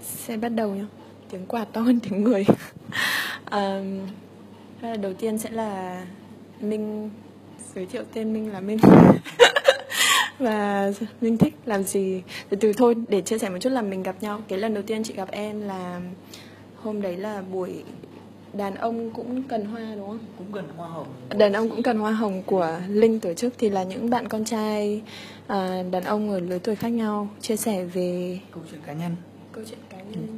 sẽ bắt đầu nhá tiếng quạt to hơn tiếng người um, đầu tiên sẽ là minh giới thiệu tên minh là minh và minh thích làm gì từ từ thôi để chia sẻ một chút là mình gặp nhau cái lần đầu tiên chị gặp em là hôm đấy là buổi đàn ông cũng cần hoa đúng không? Cũng cần hoa hồng. Đàn ông cũng cần hoa hồng của Linh tổ chức thì là những bạn con trai à, đàn ông ở lứa tuổi khác nhau chia sẻ về câu chuyện cá nhân. Câu chuyện cá nhân. Ừ.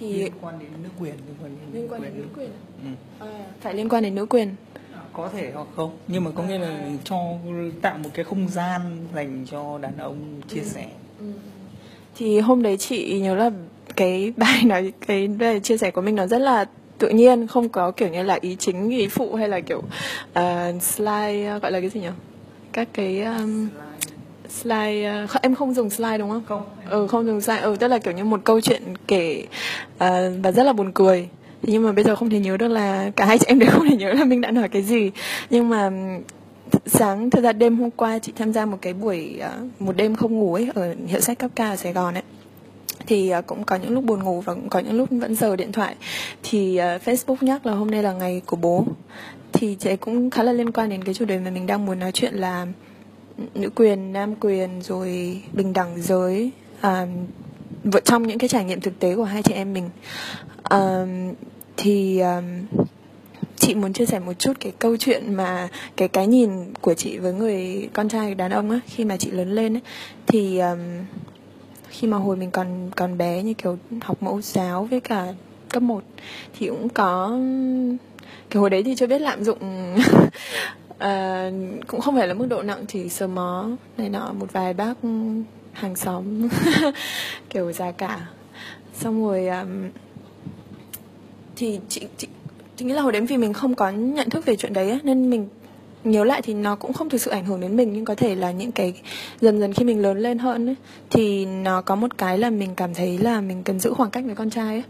Thì liên quan đến nữ quyền liên quan đến liên quan đến nữ quyền. Ừ. À, phải liên quan đến nữ quyền. À, có thể hoặc không, nhưng mà có nghĩa là à. cho tạo một cái không gian dành cho đàn ông chia ừ. sẻ. Ừ. Thì hôm đấy chị nhớ là cái bài nói cái bài chia sẻ của mình nó rất là tự nhiên không có kiểu như là ý chính ý phụ hay là kiểu uh, slide gọi là cái gì nhỉ các cái um, slide uh, em không dùng slide đúng không? Không. Ừ không dùng slide. Ừ tức là kiểu như một câu chuyện kể uh, và rất là buồn cười. Nhưng mà bây giờ không thể nhớ được là cả hai chị em đều không thể nhớ là mình đã nói cái gì. Nhưng mà sáng thực ra đêm hôm qua chị tham gia một cái buổi uh, một đêm không ngủ ấy ở hiệu sách cấp ca ở sài gòn ấy. Thì cũng có những lúc buồn ngủ và cũng có những lúc vẫn giờ điện thoại. Thì uh, Facebook nhắc là hôm nay là ngày của bố. Thì chị cũng khá là liên quan đến cái chủ đề mà mình đang muốn nói chuyện là nữ quyền nam quyền rồi bình đẳng giới à, trong những cái trải nghiệm thực tế của hai chị em mình. À, thì um, chị muốn chia sẻ một chút cái câu chuyện mà cái cái nhìn của chị với người con trai đàn ông á khi mà chị lớn lên ấy thì um, khi mà hồi mình còn còn bé như kiểu học mẫu giáo với cả cấp 1 thì cũng có cái hồi đấy thì chưa biết lạm dụng Ờ, cũng không phải là mức độ nặng chỉ sờ mó này nọ một vài bác hàng xóm kiểu già cả xong rồi um, thì chị chị chị nghĩ là hồi đến vì mình không có nhận thức về chuyện đấy ấy, nên mình nhớ lại thì nó cũng không thực sự ảnh hưởng đến mình nhưng có thể là những cái dần dần khi mình lớn lên hơn ấy, thì nó có một cái là mình cảm thấy là mình cần giữ khoảng cách với con trai ấy.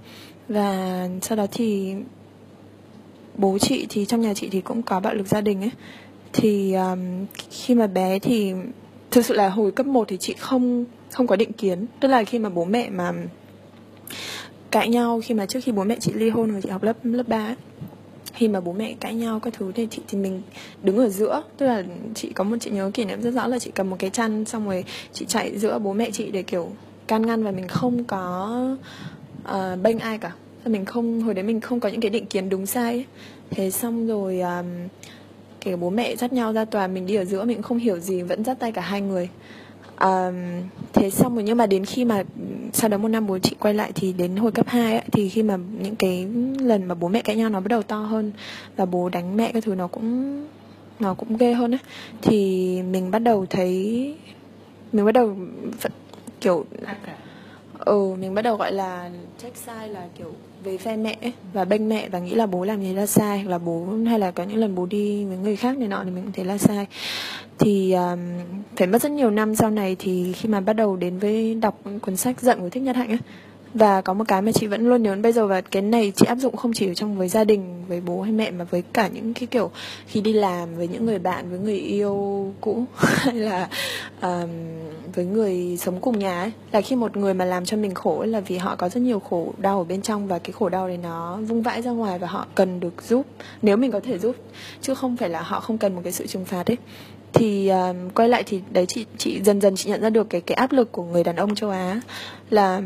và sau đó thì bố chị thì trong nhà chị thì cũng có bạo lực gia đình ấy thì um, khi mà bé thì thực sự là hồi cấp 1 thì chị không không có định kiến. Tức là khi mà bố mẹ mà cãi nhau khi mà trước khi bố mẹ chị ly hôn rồi chị học lớp lớp 3 ấy, khi mà bố mẹ cãi nhau các thứ thì chị thì mình đứng ở giữa. Tức là chị có một chị nhớ kỷ niệm rất rõ là chị cầm một cái chăn xong rồi chị chạy giữa bố mẹ chị để kiểu can ngăn và mình không có uh, bênh ai cả. Mình không hồi đấy mình không có những cái định kiến đúng sai ấy. thế xong rồi um, kể bố mẹ dắt nhau ra tòa mình đi ở giữa mình cũng không hiểu gì vẫn dắt tay cả hai người. Um, thế xong rồi nhưng mà đến khi mà sau đó một năm bố chị quay lại thì đến hồi cấp 2 ấy, thì khi mà những cái lần mà bố mẹ cãi nhau nó bắt đầu to hơn và bố đánh mẹ cái thứ nó cũng nó cũng ghê hơn ấy thì mình bắt đầu thấy mình bắt đầu kiểu ừ mình bắt đầu gọi là trách sai là kiểu về phe mẹ ấy, và bênh mẹ và nghĩ là bố làm gì là sai hoặc là bố hay là có những lần bố đi với người khác này nọ thì mình cũng thấy là sai. Thì um, phải mất rất nhiều năm sau này thì khi mà bắt đầu đến với đọc cuốn sách giận của thích nhất hạnh ấy và có một cái mà chị vẫn luôn nhớ bây giờ và cái này chị áp dụng không chỉ ở trong với gia đình với bố hay mẹ mà với cả những cái kiểu khi đi làm với những người bạn với người yêu cũ hay là um, với người sống cùng nhà ấy. Là khi một người mà làm cho mình khổ ấy là vì họ có rất nhiều khổ đau ở bên trong và cái khổ đau đấy nó vung vãi ra ngoài và họ cần được giúp nếu mình có thể giúp chứ không phải là họ không cần một cái sự trừng phạt ấy. Thì um, quay lại thì đấy chị chị dần dần chị nhận ra được cái cái áp lực của người đàn ông châu Á là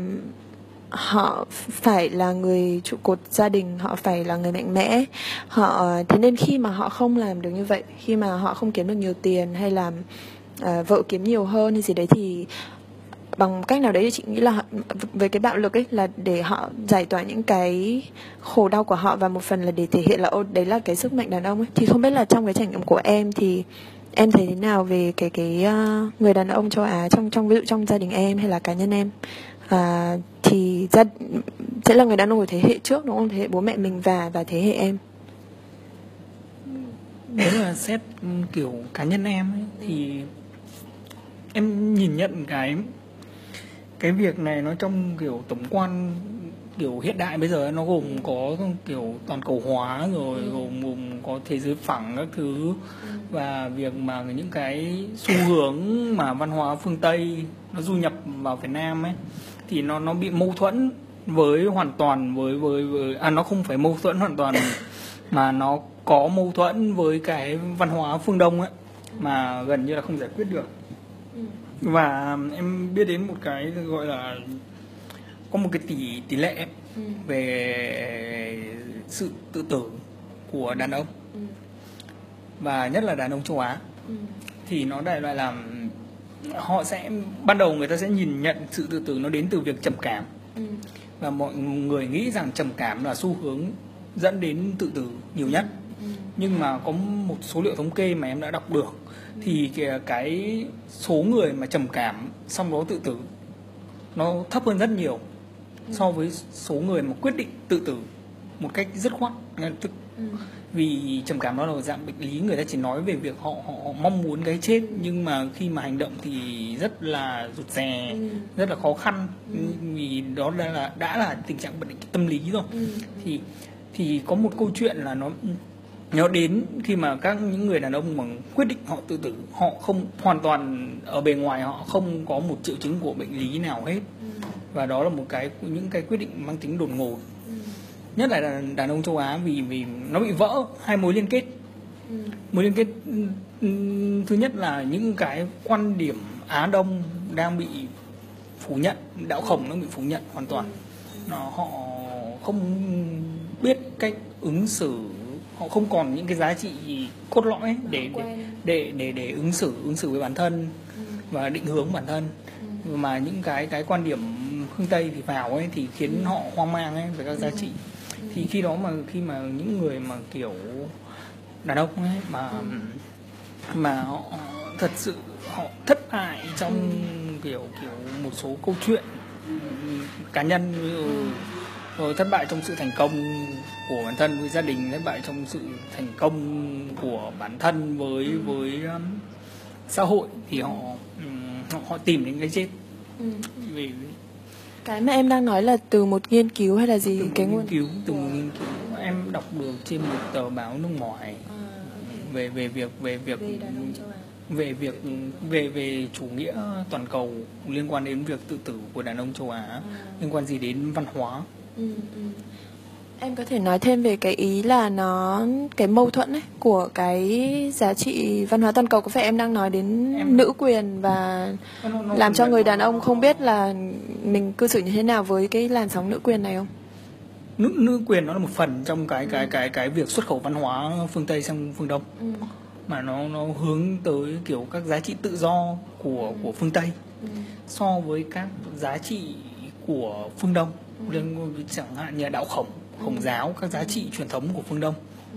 họ phải là người trụ cột gia đình họ phải là người mạnh mẽ. Họ thế nên khi mà họ không làm được như vậy khi mà họ không kiếm được nhiều tiền hay là uh, vợ kiếm nhiều hơn hay gì đấy thì bằng cách nào đấy thì chị nghĩ là với cái bạo lực ấy là để họ giải tỏa những cái khổ đau của họ và một phần là để thể hiện là ô đấy là cái sức mạnh đàn ông ấy. Thì không biết là trong cái trải nghiệm của em thì em thấy thế nào về cái cái uh, người đàn ông châu Á trong trong ví dụ trong gia đình em hay là cá nhân em? À, thì gia sẽ là người đàn ông của thế hệ trước đúng không thế hệ bố mẹ mình và và thế hệ em nếu là xét kiểu cá nhân em ấy, thì em nhìn nhận cái cái việc này nó trong kiểu tổng quan kiểu hiện đại bây giờ nó gồm có kiểu toàn cầu hóa rồi ừ. gồm gồm có thế giới phẳng các thứ ừ. và việc mà những cái xu hướng mà văn hóa phương tây nó du nhập vào Việt Nam ấy thì nó nó bị mâu thuẫn với hoàn toàn với với, với à nó không phải mâu thuẫn hoàn toàn mà nó có mâu thuẫn với cái văn hóa phương đông ấy mà gần như là không giải quyết được Ừ. và em biết đến một cái gọi là có một cái tỷ tỷ lệ Ừ. về sự tự tử của đàn ông Ừ. và nhất là đàn ông châu Á Ừ. thì nó đại loại là họ sẽ ban đầu người ta sẽ nhìn nhận sự tự tử nó đến từ việc trầm cảm Ừ. và mọi người nghĩ rằng trầm cảm là xu hướng dẫn đến tự tử nhiều nhất Ừ. nhưng mà có một số liệu thống kê mà em đã đọc được thì cái- số người mà trầm cảm xong đó tự tử nó thấp hơn rất nhiều so với số người mà quyết định tự tử một cách dứt khoát ngay lập tức Ừ. vì trầm cảm nó là một dạng bệnh lý người ta chỉ nói về việc họ, họ mong muốn cái chết nhưng mà khi mà hành động thì rất là rụt rè Ừ. rất là khó khăn vì đó đã là đã là tình trạng bệnh tâm lý rồi Ừ. thì thì có một câu chuyện là nó nó đến khi mà các những người đàn ông mà quyết định họ tự tử họ không hoàn toàn ở bề ngoài họ không có một triệu chứng của bệnh lý nào hết Ừ. và đó là một cái những cái quyết định mang tính đột ngột Ừ. nhất là đàn, đàn ông châu Á vì vì nó bị vỡ hai mối liên kết. Ừ. mối liên kết ừm, thứ nhất là những cái quan điểm Á Đông đang bị phủ nhận đạo khổng nó bị phủ nhận hoàn toàn. Nó họ không biết cách ứng xử họ không còn những cái giá trị cốt lõi để để để để, để ứng xử ứng xử với bản thân Ừ. và định hướng bản thân. Mà những cái cái quan điểm phương tây thì vào ấy thì khiến họ hoang mang ấy về các giá trị thì khi đó mà khi mà những người mà kiểu đàn ông ấy mà mà họ thật sự họ thất bại trong kiểu kiểu một số câu chuyện cá nhân ví dụ rồi thất bại trong sự thành công của bản thân với gia đình thất bại trong sự thành công của bản thân với với um, xã hội thì họ họ, họ tìm đến cái chết. Ừ. vì cái mà em đang nói là từ một nghiên cứu hay là gì? Từ cái nghiên nguồn cứu từ một nghiên cứu. Em đọc được trên một tờ báo nước ngoài. À, về về việc về việc về việc về về chủ nghĩa toàn cầu liên quan đến việc tự tử của đàn ông châu Á liên quan gì đến văn hóa. Ừ, ừ. Em có thể nói thêm về cái ý là nó cái mâu thuẫn ấy của cái giá trị văn hóa toàn cầu. Có phải em đang nói đến Em- nữ quyền và Nó- nó- nó làm cho người đàn ông không biết là mình cư xử như thế nào với cái làn sóng nữ quyền này không? nữ nữ quyền nó là một phần trong cái cái cái cái việc xuất khẩu văn hóa phương Tây sang phương Đông. Ừ. mà nó nó hướng tới kiểu các giá trị tự do của của phương Tây Ừ. so với các giá trị của phương Đông. Với chẳng hạn như là đạo khổng khổng giáo các giá trị truyền thống của phương Đông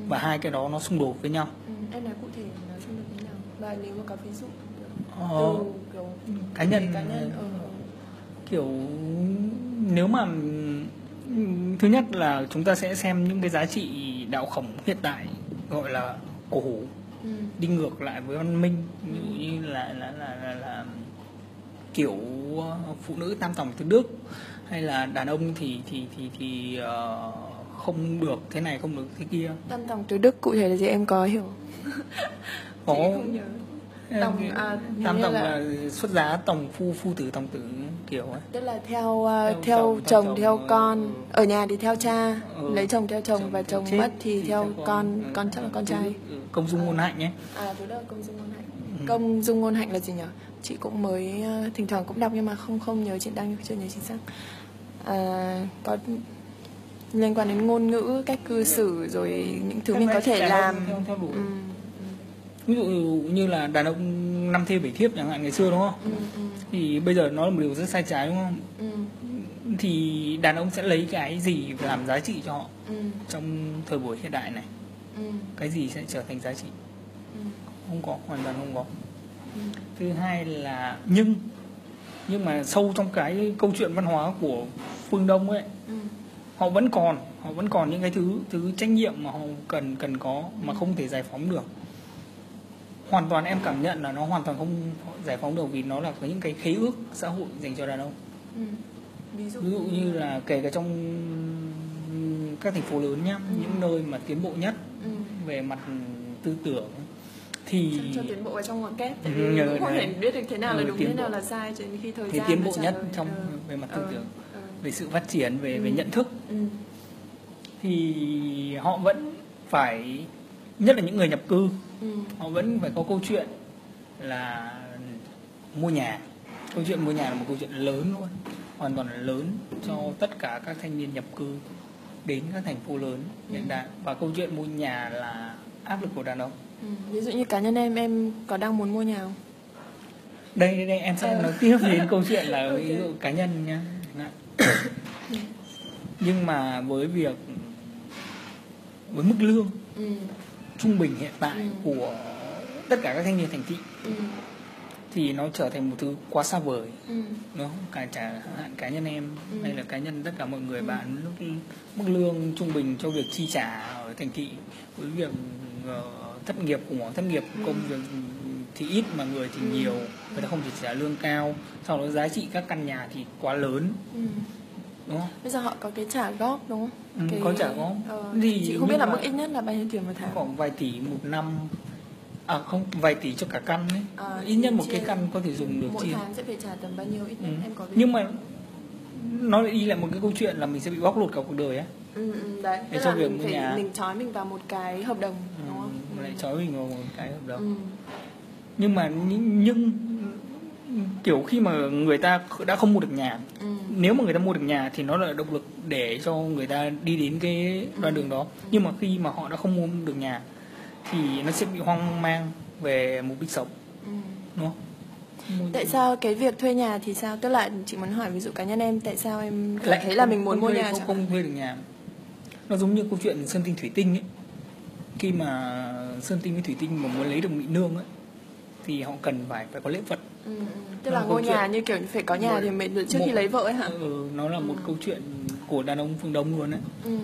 và hai cái đó nó xung đột với nhau Ừ. Em nói cụ thể nói xung đột như nào? Và nếu mà có ví dụ Ờ, từ kiểu cá nhân cá nhân ờ. kiểu nếu mà thứ nhất là chúng ta sẽ xem những cái giá trị đạo khổng hiện tại gọi là cổ hủ Ừ. đi ngược lại với văn minh ví dụ như là là là là, là kiểu ờ, phụ nữ tam tòng tứ đức hay là đàn ông thì thì thì thì ờ, không được thế này không được thế kia Tam tòng tứ đức cụ thể là gì em có hiểu? có Chị không nhớ. Tòng, à, tam tòng là- là... xuất giá tòng phu phu tử tòng tử kiểu ấy Tức là theo uh, theo, Theo chồng, theo chồng chồng, theo ừ, con ừ. ở nhà thì theo cha Ừ. lấy chồng theo chồng Chồng và theo chồng chết mất thì, theo, con Ừ. con chắc là con trai Ừ, công dung ngôn hạnh nhé à đó là công dung ngôn hạnh Ừ. công dung ngôn hạnh là gì nhỉ chị cũng mới uh, thỉnh thoảng cũng đọc nhưng mà không không nhớ chuyện đang chưa nhớ chính xác à, có liên quan đến ngôn ngữ cách cư xử rồi những thứ mình có thể làm ông theo, theo đuổi. ừ, ví dụ như là đàn ông năm thê bảy thiếp chẳng hạn ngày xưa đúng không? Ừ, ừ, thì bây giờ nó là một điều rất sai trái đúng không? Ừ, thì đàn ông sẽ lấy cái gì làm giá trị cho họ ừ, trong thời buổi hiện đại này? Ừ, cái gì sẽ trở thành giá trị? Ừ, không có hoàn toàn không có. Ừ. thứ hai là nhưng nhưng mà sâu trong cái câu chuyện văn hóa của phương đông ấy ừ. Họ vẫn còn họ vẫn còn những cái thứ thứ trách nhiệm mà họ cần cần có mà không thể giải phóng được hoàn toàn em cảm nhận là nó hoàn toàn không giải phóng được vì nó là có những cái khế ước xã hội dành cho đàn ông Ừ. ví dụ ví dụ như là kể cả trong các thành phố lớn nhá những nơi mà tiến bộ nhất ừ. về mặt tư tưởng thì cho, cho tiến bộ vào trong ngoặc kép tại Ừ, vì cũng không thể biết được thế nào là Ừ, đúng thế nào là sai cho đến khi thời thì gian tiến bộ nhất trong Ừ. về mặt tư Ừ. tưởng Ừ. về sự phát triển về về Ừ. nhận thức Ừ. thì họ vẫn phải nhất là những người nhập cư Ừ. họ vẫn phải có câu chuyện là mua nhà câu chuyện mua nhà là một câu chuyện lớn luôn hoàn toàn là lớn cho tất cả các thanh niên nhập cư đến các thành phố lớn hiện đại và câu chuyện mua nhà là áp lực của đàn ông Ừ. ví dụ như cá nhân em em có đang muốn mua nhà không đây đây, đây em sẽ Ờ. nói tiếp đến câu chuyện là Ok. ví dụ cá nhân nha nhưng mà với việc với mức lương ừ. trung bình hiện tại Ừ. của tất cả các thanh niên thành thị Ừ. thì nó trở thành một thứ quá xa vời Ừ. nó cả trả hạn cá nhân em Ừ. hay là cá nhân tất cả mọi người Ừ. bạn mức mức lương trung bình cho việc chi trả ở thành thị với việc ờ, thất nghiệp hoảng thất nghiệp Ừ. công việc thì ít mà người thì Ừ. nhiều người ta không chỉ trả lương cao sau đó giá trị các căn nhà thì quá lớn. Ừ. đúng không? Bây giờ họ có cái trả góp đúng không? Ừ, cái... có trả góp. ờ, Thì chị không biết là mức ít nhất là bao nhiêu tiền một tháng? Khoảng vài tỷ một năm. À không vài tỷ cho cả căn ấy. À, ít nhất một chia- cái căn có thể dùng được mỗi chia. tháng sẽ phải trả tầm bao nhiêu? Ít nhất Ừ. em có biết nhưng mà nó lại đi lại một cái câu chuyện là mình sẽ bị bóc lột cả cuộc đời á. Ừ, ừ, đấy. Để cho việc mình phải nhà. mình trói mình vào một cái hợp đồng đúng không? Ừ, lại trói mình vào một cái hợp đồng. Ừ. nhưng mà nhưng kiểu khi mà người ta đã không mua được nhà Ừ. nếu mà người ta mua được nhà thì nó là động lực để cho người ta đi đến cái đoạn đường đó. Nhưng mà khi mà họ đã không mua được nhà thì nó sẽ bị hoang mang về mục đích sống Ừ. đúng không? Tại sao cái việc thuê nhà thì sao? Tức là chị muốn hỏi ví dụ cá nhân em tại sao em cảm lại thấy là không- mình muốn mua thuê- nhà không, chẳng không thuê được nhà? Nó giống như câu chuyện sơn tinh thủy tinh ấy. Khi mà sơn tinh với thủy tinh mà muốn lấy được mỹ nương ấy thì họ cần phải phải có lễ vật ừ, ừ. tức Nó là ngôi nhà chuyện- như kiểu phải có nhà thì mình trước một- khi lấy vợ ấy hả ừ, nó là một câu chuyện của đàn ông phương đông luôn ấy ừ.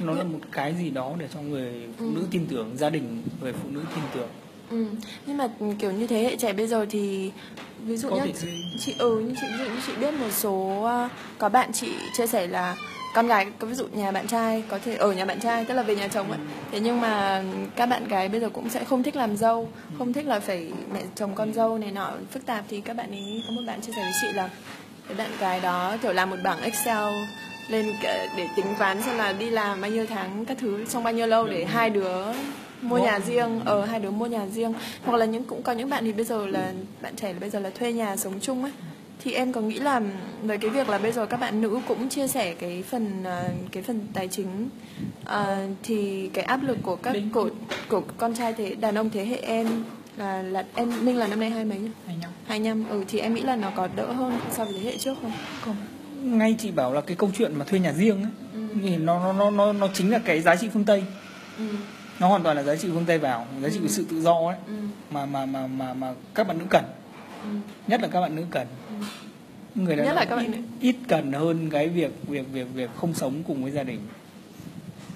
nó là một cái gì đó để cho người phụ Ừ. nữ tin tưởng gia đình người phụ nữ tin tưởng Ừ. nhưng mà kiểu như thế hệ trẻ bây giờ thì ví dụ nhá chị ừ như chị ví dụ như chị biết một số ờ, có bạn chị chia sẻ là con gái có ví dụ nhà bạn trai có thể ở nhà bạn trai tức là về nhà chồng ấy. Thế nhưng mà các bạn gái bây giờ cũng sẽ không thích làm dâu không thích là phải mẹ chồng con dâu này nọ phức tạp. Thì các bạn ấy có một bạn chia sẻ với chị là cái bạn gái đó kiểu làm một bảng excel lên để tính toán xem là đi làm bao nhiêu tháng các thứ trong bao nhiêu lâu để hai đứa mua nhà riêng ở hai đứa mua nhà riêng. Hoặc là những cũng có những bạn thì bây giờ là bạn trẻ là bây giờ là thuê nhà sống chung ấy thì em có nghĩ là về cái việc là bây giờ các bạn nữ cũng chia sẻ cái phần à, cái phần tài chính à, thì cái áp lực của các Đấy. của của con trai thế đàn ông thế hệ em là là em Minh là năm nay hai mấy nhỉ? hay nhau hai năm ừ thì em nghĩ là nó có đỡ hơn so với thế hệ trước không? không ngay chị bảo là cái câu chuyện mà thuê nhà riêng ấy Ừ. thì nó nó nó nó nó chính là cái giá trị phương tây Ừ. nó hoàn toàn là giá trị phương tây vào giá trị của sự tự do ấy Ừ. mà mà mà mà mà các bạn nữ cần Ừ. nhất là các bạn nữ cần người đàn ông là các bạn ít, ít cần hơn cái việc việc việc việc không sống cùng với gia đình.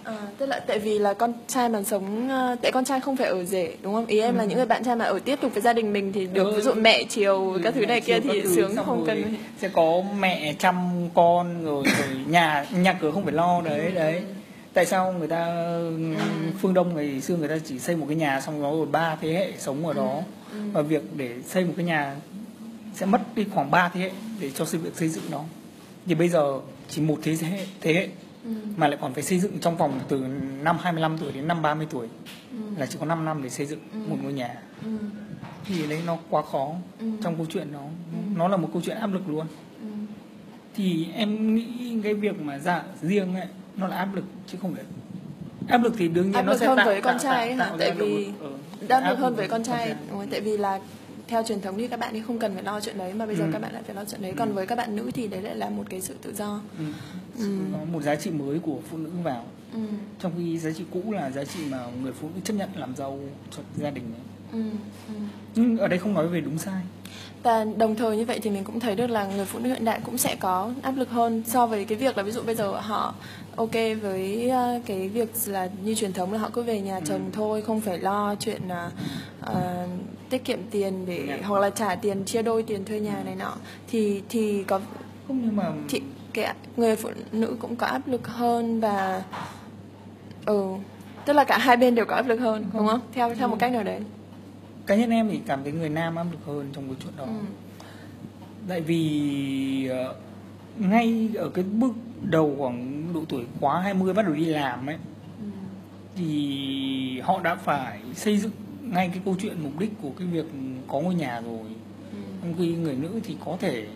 À, tức là tại vì là con trai mà sống ờ, tại con trai không phải ở rể đúng không? Ý em là những người bạn trai mà ở tiếp tục với gia đình mình thì được Ừ. ví dụ mẹ chiều các thứ này kia thì sướng không cần sẽ có mẹ chăm con rồi rồi nhà nhà cửa không phải lo đấy đấy. Tại sao người ta phương đông ngày xưa người ta chỉ xây một cái nhà xong đó rồi ba thế hệ sống ở đó. Và việc để xây một cái nhà sẽ mất đi khoảng 3 thế hệ để cho sự việc xây dựng nó thì bây giờ chỉ một thế hệ thế hệ Ừ. mà lại còn phải xây dựng trong vòng từ năm 25 tuổi đến năm 30 tuổi Ừ. là chỉ có 5 năm để xây dựng Ừ. một ngôi nhà Ừ. thì đấy nó quá khó Ừ. trong câu chuyện đó nó là một câu chuyện áp lực luôn Ừ. thì em nghĩ cái việc mà dạ riêng ấy nó là áp lực chứ không phải áp lực thì đương nhiên áp nó lực sẽ hơn tạo, với con tạo, trai tạo, tạo tại vì. Ừ. Áp lực hơn với con trai tại vì là theo truyền thống thì các bạn ấy không cần phải lo chuyện đấy mà bây giờ Ừ. các bạn lại phải lo chuyện đấy còn với các bạn nữ thì đấy lại là một cái sự tự do ừ. Ừ. một giá trị mới của phụ nữ vào ừ. trong khi giá trị cũ là giá trị mà người phụ nữ chấp nhận làm dâu cho gia đình ấy. Ừ. Ừ. nhưng ở đây không nói về đúng sai Và đồng thời như vậy thì mình cũng thấy được là người phụ nữ hiện đại cũng sẽ có áp lực hơn so với cái việc là ví dụ bây giờ họ ok với ờ, cái việc là như truyền thống là họ cứ về nhà chồng thôi không phải lo chuyện ờ, tiết kiệm tiền để Dạ. hoặc là trả tiền chia đôi tiền thuê nhà này nọ thì thì có không nhưng mà thì cái người phụ nữ cũng có áp lực hơn và ừ tức là cả hai bên đều có áp lực hơn đúng không theo theo một cách nào đấy cá nhân em thì cảm thấy người nam áp lực hơn trong cái chuyện đó ừ. tại vì ờ, ngay ở cái bước đầu khoảng độ tuổi quá 20 bắt đầu đi làm ấy Ừ. thì họ đã phải xây dựng ngay cái câu chuyện mục đích của cái việc có ngôi nhà rồi Ừ. trong khi người nữ thì có thể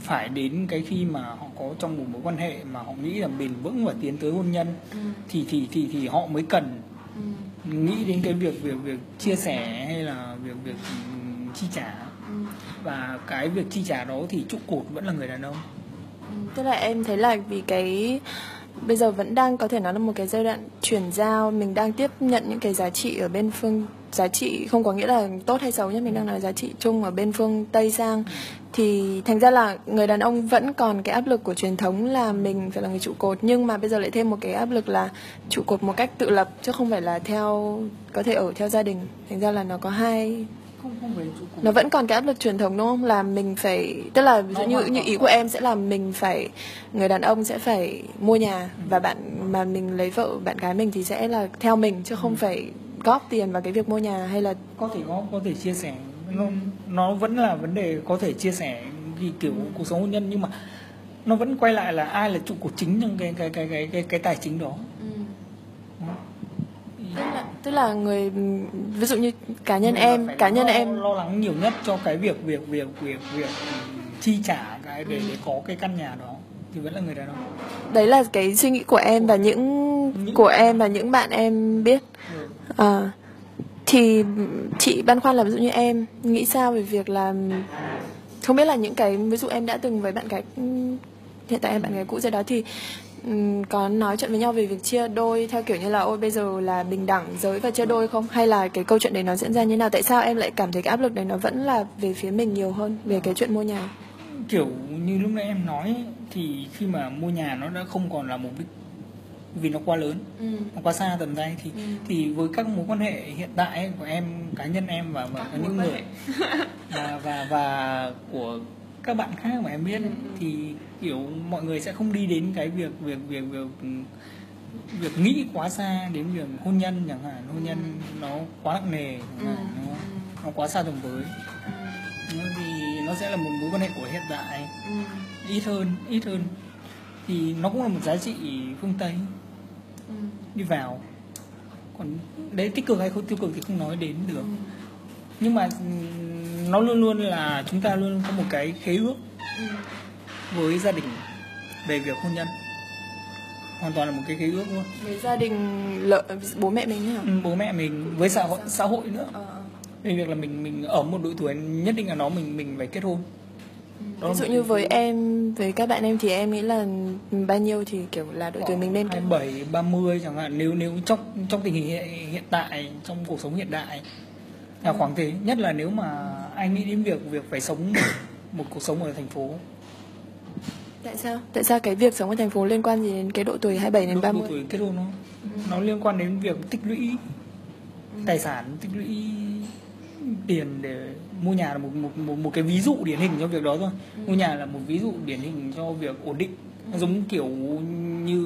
phải đến cái khi mà họ có trong một mối quan hệ mà họ nghĩ là bền vững và tiến tới hôn nhân Ừ. thì thì thì thì họ mới cần. Nghĩ đến cái việc việc việc chia sẻ hay là việc việc ừm, chi trả Ừ. và cái việc chi trả đó thì trụ cột vẫn là người đàn ông Ừ, tức là em thấy là vì cái bây giờ vẫn đang có thể nói là một cái giai đoạn chuyển giao. Mình đang tiếp nhận những cái giá trị ở bên phương, giá trị không có nghĩa là tốt hay xấu nhé. Mình đang nói giá trị chung ở bên phương tây sang thì thành ra là người đàn ông vẫn còn cái áp lực của truyền thống là mình phải là người trụ cột. Nhưng mà bây giờ lại thêm một cái áp lực là trụ cột một cách tự lập, chứ không phải là theo, có thể ở theo gia đình. Thành ra là nó có hai không không phải trụ cột nó vẫn còn cái áp lực truyền thống đúng không? Là mình phải tức là ví dụ như như ý của em sẽ là mình phải người đàn ông sẽ phải mua nhà và bạn mà mình lấy vợ bạn gái mình thì sẽ là theo mình chứ không phải góp tiền vào cái việc mua nhà hay là có thể có có thể chia sẻ. Nó nó vẫn là vấn đề có thể chia sẻ vì kiểu cuộc sống hôn nhân nhưng mà nó vẫn quay lại là ai là trụ cột chính trong cái cái cái cái cái, cái tài chính đó tức là tức là người ví dụ như cá nhân Người em cá nhân lo, em lo lắng nhiều nhất cho cái việc việc việc việc việc chi trả cái để để có cái căn nhà đó. Thì vẫn là người đàn ông. Đấy là cái suy nghĩ của em và những Những của em và những bạn em biết. À, thì chị băn khoăn là ví dụ như em nghĩ sao về việc là không biết là những cái ví dụ em đã từng với bạn gái hiện tại em bạn gái cũ rồi đó thì có nói chuyện với nhau về việc chia đôi theo kiểu như là ôi bây giờ là bình đẳng giới và chia đôi không hay là cái câu chuyện đấy nó diễn ra như nào tại sao em lại cảm thấy cái áp lực đấy nó vẫn là về phía mình nhiều hơn về cái chuyện mua nhà kiểu như lúc nãy em nói ấy, thì khi mà mua nhà nó đã không còn là mục đích vì nó quá lớn ừ. nó quá xa tầm tay thì Ừ. thì với các mối quan hệ hiện tại ấy, của em cá nhân em và và Các những người và và và của các bạn khác mà em biết Ừ, ừ. thì kiểu mọi người sẽ không đi đến cái việc việc việc việc việc nghĩ quá xa đến việc hôn nhân chẳng hạn hôn nhân nó quá nặng nề chẳng hạn, Ừ, nó, ừ. nó quá xa tầm với thì nó sẽ là một mối quan hệ của hiện tại Ừ. ít hơn ít hơn thì nó cũng là một giá trị phương tây Ừ. đi vào còn đấy tích cực hay không tiêu cực thì không nói đến được Ừ. nhưng mà nó luôn luôn là chúng ta luôn có một cái khế ước Ừ. với gia đình về việc hôn nhân. Hoàn toàn là một cái khế ước luôn. Với gia đình lợi bố mẹ mình hả Ừ, bố mẹ mình với xã hội xã hội nữa. Ờ, ờ. về việc là mình mình ở một độ tuổi nhất định là nó mình mình phải kết hôn. Đó ví dụ như với em với các bạn em thì em nghĩ là bao nhiêu thì kiểu là độ tuổi mình nên kết hôn 27, 30 chẳng hạn. Nếu nếu trong trong tình hình hiện, hiện tại trong cuộc sống hiện đại là khoảng thế. Nhất là nếu mà anh nghĩ đến việc việc phải sống một, cuộc sống ở thành phố tại sao tại sao cái việc sống ở thành phố liên quan gì đến cái độ tuổi 27 đến độ, độ 30 tuổi kết hôn nó nó liên quan đến việc tích lũy Ừ. tài sản tích lũy tiền để mua nhà là một một một, một cái ví dụ điển hình cho việc đó thôi Ừ. mua nhà là một ví dụ điển hình cho việc ổn định nó giống kiểu như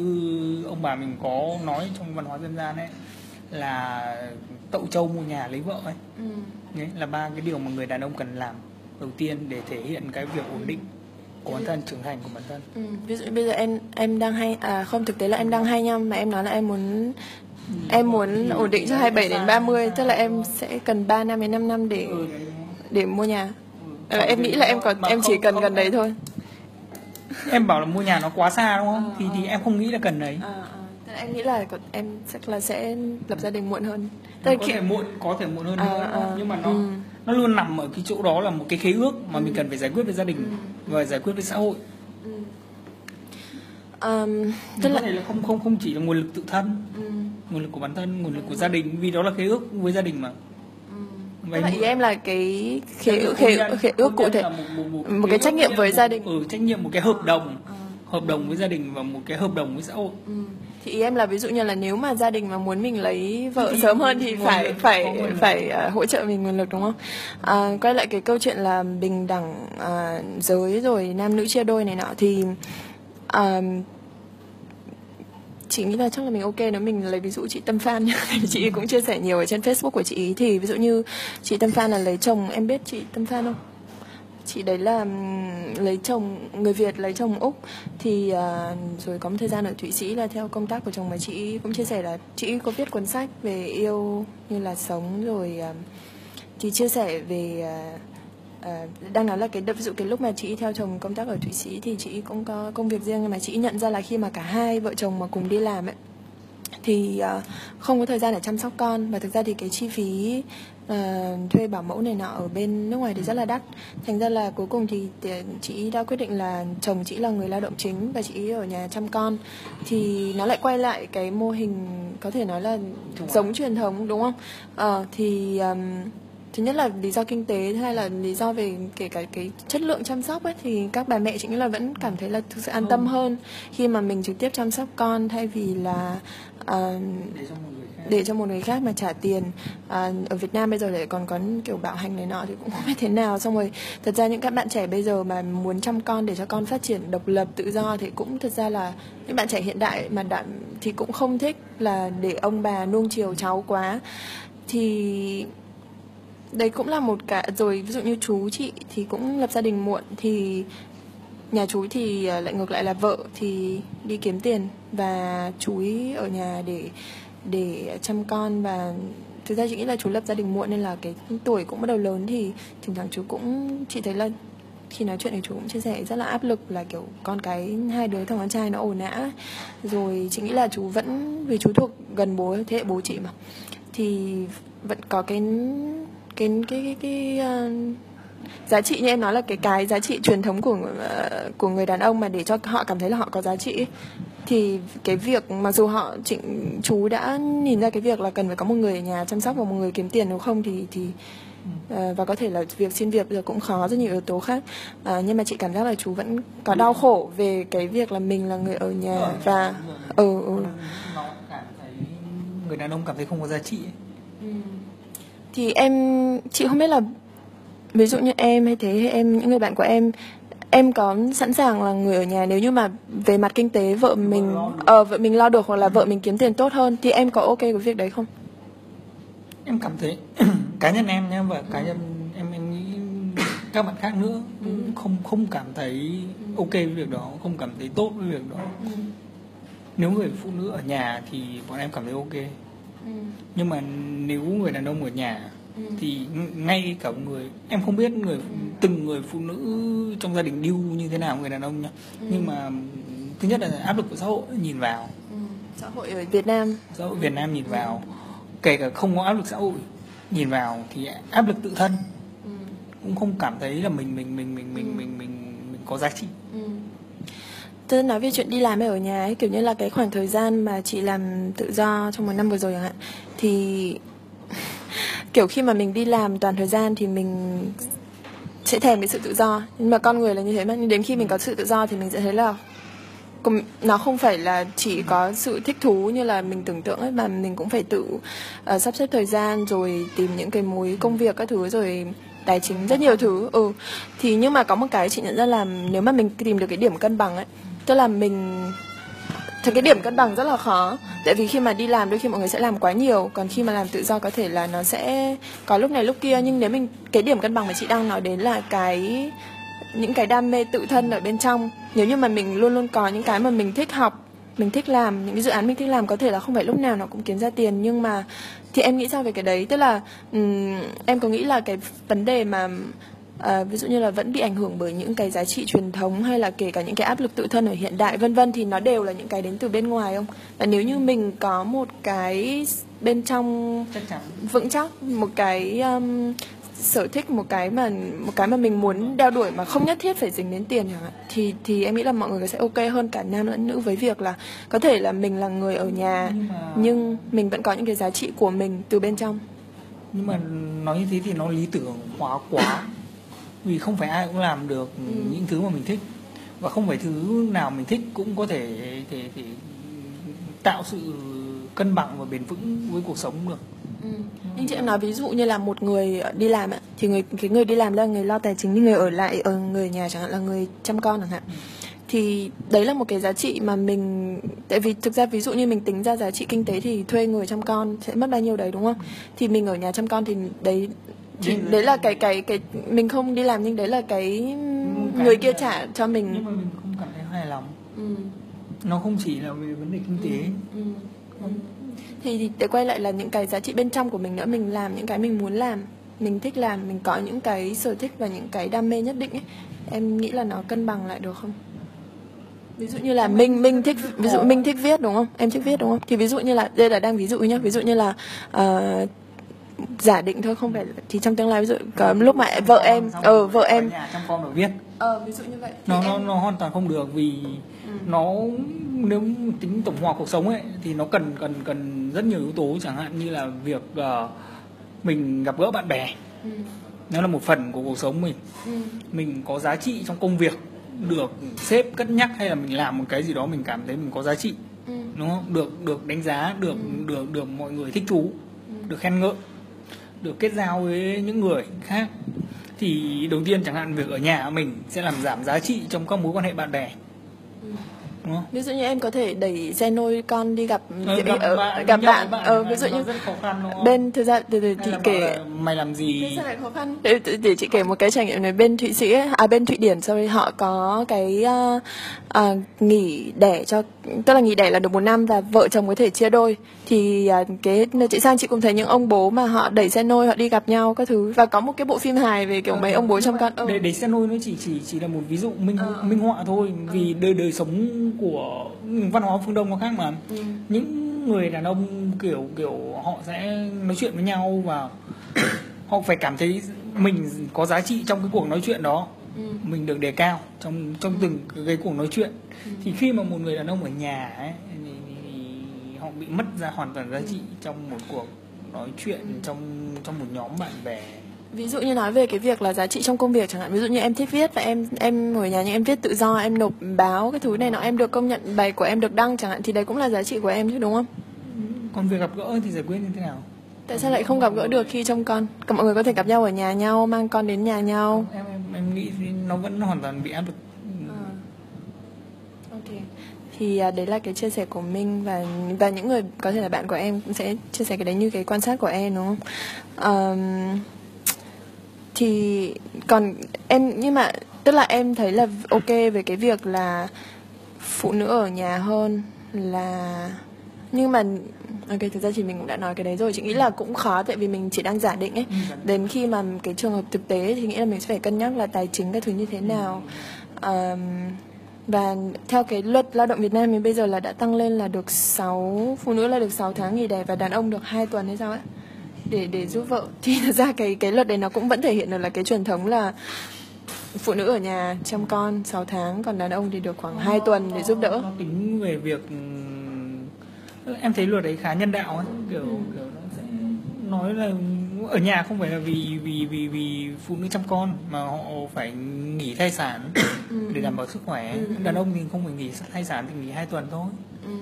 ông bà mình có nói trong văn hóa dân gian ấy là tậu trâu mua nhà lấy vợ ấy ừ. Đấy là ba cái điều mà người đàn ông cần làm đầu tiên để thể hiện cái việc ổn định của bản thân trưởng thành của bản thân Ừ. ví dụ bây giờ em em đang hay à không thực tế là em đang 25 mà em nói là em muốn em muốn ổn định cho 27 đến 30 tức là em sẽ cần 3 năm đến 5 năm để Ừ, để mua nhà Còn em nghĩ là em còn em chỉ cần gần đấy thôi em bảo là mua nhà nó quá xa đúng không Ờ, thì ờ. thì em không nghĩ là cần đấy à, à. Em nghĩ là em sẽ là sẽ lập gia đình muộn hơn tức là có kiểu- thể muộn có thể muộn hơn À, nữa à, nhưng mà nó ừ. nó luôn nằm ở cái chỗ đó là một cái khế ước mà mình cần phải giải quyết với gia đình Ừ. và giải quyết với xã hội Ừ. Um, tức tức là là không không không chỉ là nguồn lực tự thân ừ. nguồn lực của bản thân nguồn lực của gia đình vì đó là khế ước với gia đình mà Tức Vậy là ý mỗi- em là cái khế khế, khế ước cụ thể một, một, một, Một cái trách nhiệm với gia đình. ừ, trách nhiệm một cái hợp đồng Ờ. hợp đồng với gia đình và một cái hợp đồng với xã hội. Ừ. Thì ý em là ví dụ như là nếu mà gia đình mà muốn mình lấy vợ Thì sớm hơn thì phải lực, phải phải à, hỗ trợ mình nguồn lực đúng không? À, quay lại cái câu chuyện là bình đẳng à, giới rồi nam nữ chia đôi này nọ thì à, chị nghĩ là chắc là mình ok nếu mình lấy ví dụ chị Tâm Phan nhá. Chị cũng chia sẻ nhiều ở trên Facebook của chị ý. Thì ví dụ như chị Tâm Phan là lấy chồng em biết chị Tâm Phan không chị đấy là lấy chồng người Việt lấy chồng Úc. Thì uh, rồi có một thời gian ở Thụy Sĩ là theo công tác của chồng mà chị cũng chia sẻ là chị có viết cuốn sách về yêu như là sống rồi uh, chị chia sẻ về uh, uh, đang nói là cái ví dụ cái lúc mà chị theo chồng công tác ở Thụy Sĩ thì chị cũng có công việc riêng nhưng mà chị nhận ra là khi mà cả hai vợ chồng mà cùng đi làm ấy thì uh, không có thời gian để chăm sóc con. Và thực ra thì cái chi phí uh, thuê bảo mẫu này nọ ở bên nước ngoài thì rất là đắt. Thành ra là cuối cùng thì chị đã quyết định là chồng chị là người lao động chính và chị ở nhà chăm con. Thì nó lại quay lại cái mô hình có thể nói là giống truyền thống đúng không? Uh, thì um, thứ nhất là lý do kinh tế hay là lý do về kể cả cái chất lượng chăm sóc ấy thì các bà mẹ chị nghĩ là vẫn cảm thấy là thực sự an tâm ừ. hơn khi mà mình trực tiếp chăm sóc con thay vì là uh, để cho một người khác. mà trả tiền. À, ở Việt Nam bây giờ lại còn có kiểu bạo hành này nọ thì cũng không biết thế nào. Xong rồi thật ra những các bạn trẻ bây giờ mà muốn chăm con để cho con phát triển độc lập tự do thì cũng thật ra là những bạn trẻ hiện đại mà đã, thì cũng không thích là để ông bà nuông chiều cháu quá. Thì đấy cũng là một cả rồi ví dụ như chú chị thì cũng lập gia đình muộn thì nhà chú thì à, lại ngược lại là vợ thì đi kiếm tiền và chú ý ở nhà để để chăm con và thực ra chị nghĩ là chú lập gia đình muộn nên là cái tuổi cũng bắt đầu lớn thì thỉnh thoảng chú cũng chị thấy là khi nói chuyện thì chú cũng chia sẻ rất là áp lực là kiểu con cái hai đứa thằng con trai nó ồn ào rồi chị nghĩ là chú vẫn vì chú thuộc gần bố thế hệ bố chị mà thì vẫn có cái cái cái cái, cái uh, giá trị như em nói là cái cái giá trị truyền thống của uh, của người đàn ông mà để cho họ cảm thấy là họ có giá trị thì cái việc mặc dù họ trịnh chú đã nhìn ra cái việc là cần phải có một người ở nhà chăm sóc và một người kiếm tiền nếu không thì thì uh, và có thể là việc xin việc giờ cũng khó rất nhiều yếu tố khác. Uh, nhưng mà chị cảm giác là chú vẫn có đau khổ về cái việc là mình là người ở nhà và ừ, ừ. người đàn ông cảm thấy không có giá trị ấy. Ừ. Thì em chị không biết là ví dụ như em hay thế hay em những người bạn của em em có sẵn sàng là người ở nhà nếu như mà về mặt kinh tế vợ mình ờ uh, vợ mình lo được hoặc là vợ mình kiếm tiền tốt hơn thì em có ok với việc đấy không em cảm thấy cá nhân em nhé và cá nhân em em nghĩ các bạn khác nữa cũng ừ. không không cảm thấy ok với việc đó không cảm thấy tốt với việc đó ừ. nếu người phụ nữ ở nhà thì bọn em cảm thấy ok Ừ. nhưng mà nếu người đàn ông ở nhà ừ. thì ngay cả người em không biết người ừ. từng người phụ nữ trong gia đình điêu như thế nào người đàn ông nhá ừ. nhưng mà thứ nhất là áp lực của xã hội nhìn vào ừ. xã hội ở Việt Nam xã hội Việt Nam nhìn vào kể cả không có áp lực xã hội nhìn vào thì áp lực tự thân ừ. cũng không cảm thấy là mình mình mình mình mình ừ. mình mình mình có giá trị ừ tôi nói về chuyện đi làm ở nhà ấy kiểu như là cái khoảng thời gian mà chị làm tự do trong một năm vừa rồi chẳng hạn thì kiểu khi mà mình đi làm toàn thời gian thì mình sẽ thèm cái sự tự do. Nhưng mà con người là như thế mà nhưng đến khi mình có sự tự do thì mình sẽ thấy là nó không phải là chỉ có sự thích thú như là mình tưởng tượng ấy mà mình cũng phải tự uh, sắp xếp thời gian rồi tìm những cái mối công việc các thứ rồi tài chính rất nhiều thứ. Ừ thì nhưng mà có một cái chị nhận ra là nếu mà mình tìm được cái điểm cân bằng ấy tức là mình thật cái điểm cân bằng rất là khó. Tại vì khi mà đi làm đôi khi mọi người sẽ làm quá nhiều. Còn khi mà làm tự do có thể là nó sẽ có lúc này lúc kia. Nhưng nếu mình cái điểm cân bằng mà chị đang nói đến là cái những cái đam mê tự thân ở bên trong. Nếu như mà mình luôn luôn có những cái mà mình thích học mình thích làm những cái dự án mình thích làm có thể là không phải lúc nào nó cũng kiếm ra tiền. Nhưng mà thì em nghĩ sao về cái đấy? Tức là um, em có nghĩ là cái vấn đề mà à, ví dụ như là vẫn bị ảnh hưởng bởi những cái giá trị truyền thống hay là kể cả những cái áp lực tự thân ở hiện đại vân vân thì nó đều là những cái đến từ bên ngoài không? Và nếu như mình có một cái bên trong vững chắc một cái um, sở thích một cái mà một cái mà mình muốn đeo đuổi mà không nhất thiết phải dính đến tiền chẳng hạn thì thì em nghĩ là mọi người sẽ ok hơn cả nam lẫn nữ với việc là có thể là mình là người ở nhà nhưng, mà... nhưng mình vẫn có những cái giá trị của mình từ bên trong. Nhưng mà nói như thế thì nó lý tưởng hóa quá vì không phải ai cũng làm được ừ. những thứ mà mình thích. Và không phải thứ nào mình thích cũng có thể thể, thể tạo sự cân bằng và bền vững với cuộc sống được. Ừ. Nhưng chị em nói ví dụ như là một người đi làm ạ thì người cái người đi làm là người lo tài chính nhưng người ở lại ở người nhà chẳng hạn là người chăm con chẳng hạn. Thì đấy là một cái giá trị mà mình tại vì thực ra ví dụ như mình tính ra giá trị kinh tế thì thuê người chăm con sẽ mất bao nhiêu đấy đúng không? Thì mình ở nhà chăm con thì đấy thì Đấy là- cái cái cái mình không đi làm nhưng đấy là cái cái người kia trả cho mình. Nhưng mà mình không cảm thấy hài lòng. Ừ. nó không chỉ là về vấn đề kinh tế. Ừ. Ừ. Thì, thì để quay lại là những cái giá trị bên trong của mình nữa. Mình làm những cái mình muốn làm mình thích làm mình có những cái sở thích và những cái đam mê nhất định ấy em nghĩ là nó cân bằng lại được không? Ví dụ như là minh minh thích ví dụ minh thích viết đúng không? Em thích viết đúng không? Thì ví dụ như là đây là đang ví dụ nhá. Ví dụ như là ờ, giả định thôi không phải thì trong tương lai ví dụ có lúc mà vợ em ờ vợ em chăm con rồi viết ờ ví dụ như vậy nó nó em- nó hoàn toàn không được vì nó nếu tính tổng hòa cuộc sống ấy thì nó cần cần cần rất nhiều yếu tố chẳng hạn như là việc ờ, mình gặp gỡ bạn bè. Ừ. nó là một phần của cuộc sống mình. Ừ. mình có giá trị trong công việc được sếp cất nhắc hay là mình làm một cái gì đó mình cảm thấy mình có giá trị Ừ. đúng không? Được được đánh giá được được được mọi người thích thú được khen ngợi được kết giao với những người khác, thì đầu tiên chẳng hạn việc ở nhà mình sẽ làm giảm giá trị trong các mối quan hệ bạn bè đúng không? Ví dụ như em có thể đẩy xe nôi con đi gặp Ờ, chị- gặp ờ, bạn gặp bạn. với ờ ví dụ như rất khó khăn đúng không? bên thực ra để Hay chị kể. là mày làm gì? Lại khó khăn? Để, để, để chị kể một cái trải nghiệm này. Bên Thụy Sĩ ấy, à bên Thụy Điển sorry họ có cái uh, uh, nghỉ đẻ cho tức là nghỉ đẻ là được một năm và vợ chồng có thể chia đôi. Thì uh, cái chị sang chị cũng thấy những ông bố mà họ đẩy xe nôi họ đi gặp nhau các thứ. Và có một cái bộ phim hài về kiểu mấy ông bố trong con. để để xe nôi nó chỉ chỉ chỉ là một ví dụ minh Ờ. minh họa thôi vì đời đời sống của văn hóa phương đông nó khác mà. Ừ. những người đàn ông kiểu kiểu họ sẽ nói chuyện với nhau và họ phải cảm thấy mình có giá trị trong cái cuộc nói chuyện đó. Ừ. mình được đề cao trong trong từng cái cuộc nói chuyện. Thì khi mà một người đàn ông ở nhà ấy thì, thì, thì họ bị mất ra hoàn toàn giá trị trong một cuộc nói chuyện trong trong một nhóm bạn bè ví dụ như nói về cái việc là giá trị trong công việc chẳng hạn. Ví dụ như em thích viết và em em ngồi ở nhà nhưng em viết tự do em nộp báo cái thứ này nọ em được công nhận bài của em được đăng chẳng hạn thì đấy cũng là giá trị của em chứ đúng không? Còn việc gặp gỡ thì giải quyết như thế nào? Tại sao lại không gặp gỡ được khi trông con? Cả mọi người có thể gặp nhau ở nhà nhau mang con đến nhà nhau. Em em em nghĩ thì nó vẫn hoàn toàn bị áp lực. Ok. Thì à, đấy là cái chia sẻ của minh và và những người có thể là bạn của em cũng sẽ chia sẻ cái đấy như cái quan sát của em đúng không? Ờm, thì còn em nhưng mà tức là em thấy là ok về cái việc là phụ nữ ở nhà hơn là nhưng mà ok thực ra thì mình cũng đã nói cái đấy rồi. Chị nghĩ là cũng khó tại vì mình chỉ đang giả định ấy. Đến khi mà cái trường hợp thực tế thì nghĩ là mình sẽ phải cân nhắc là tài chính các thứ như thế nào. Ờm, và theo cái luật lao động Việt Nam thì bây giờ là đã tăng lên là được 6 phụ nữ là được 6 tháng nghỉ đẻ và đàn ông được 2 tuần hay sao ấy để để giúp vợ thì thật ra cái cái luật đấy nó cũng vẫn thể hiện được là cái truyền thống là phụ nữ ở nhà chăm con 6 tháng còn đàn ông thì được khoảng 2 tuần để giúp đỡ nó tính về việc ừm, em thấy luật đấy khá nhân đạo ấy kiểu Ừ. kiểu nó sẽ nói là ở nhà không phải là vì vì vì vì phụ nữ chăm con mà họ phải nghỉ thai sản để đảm bảo sức khỏe Ừ, ừ. đàn ông thì không phải nghỉ thai sản thì nghỉ hai tuần thôi Ừ, ừ.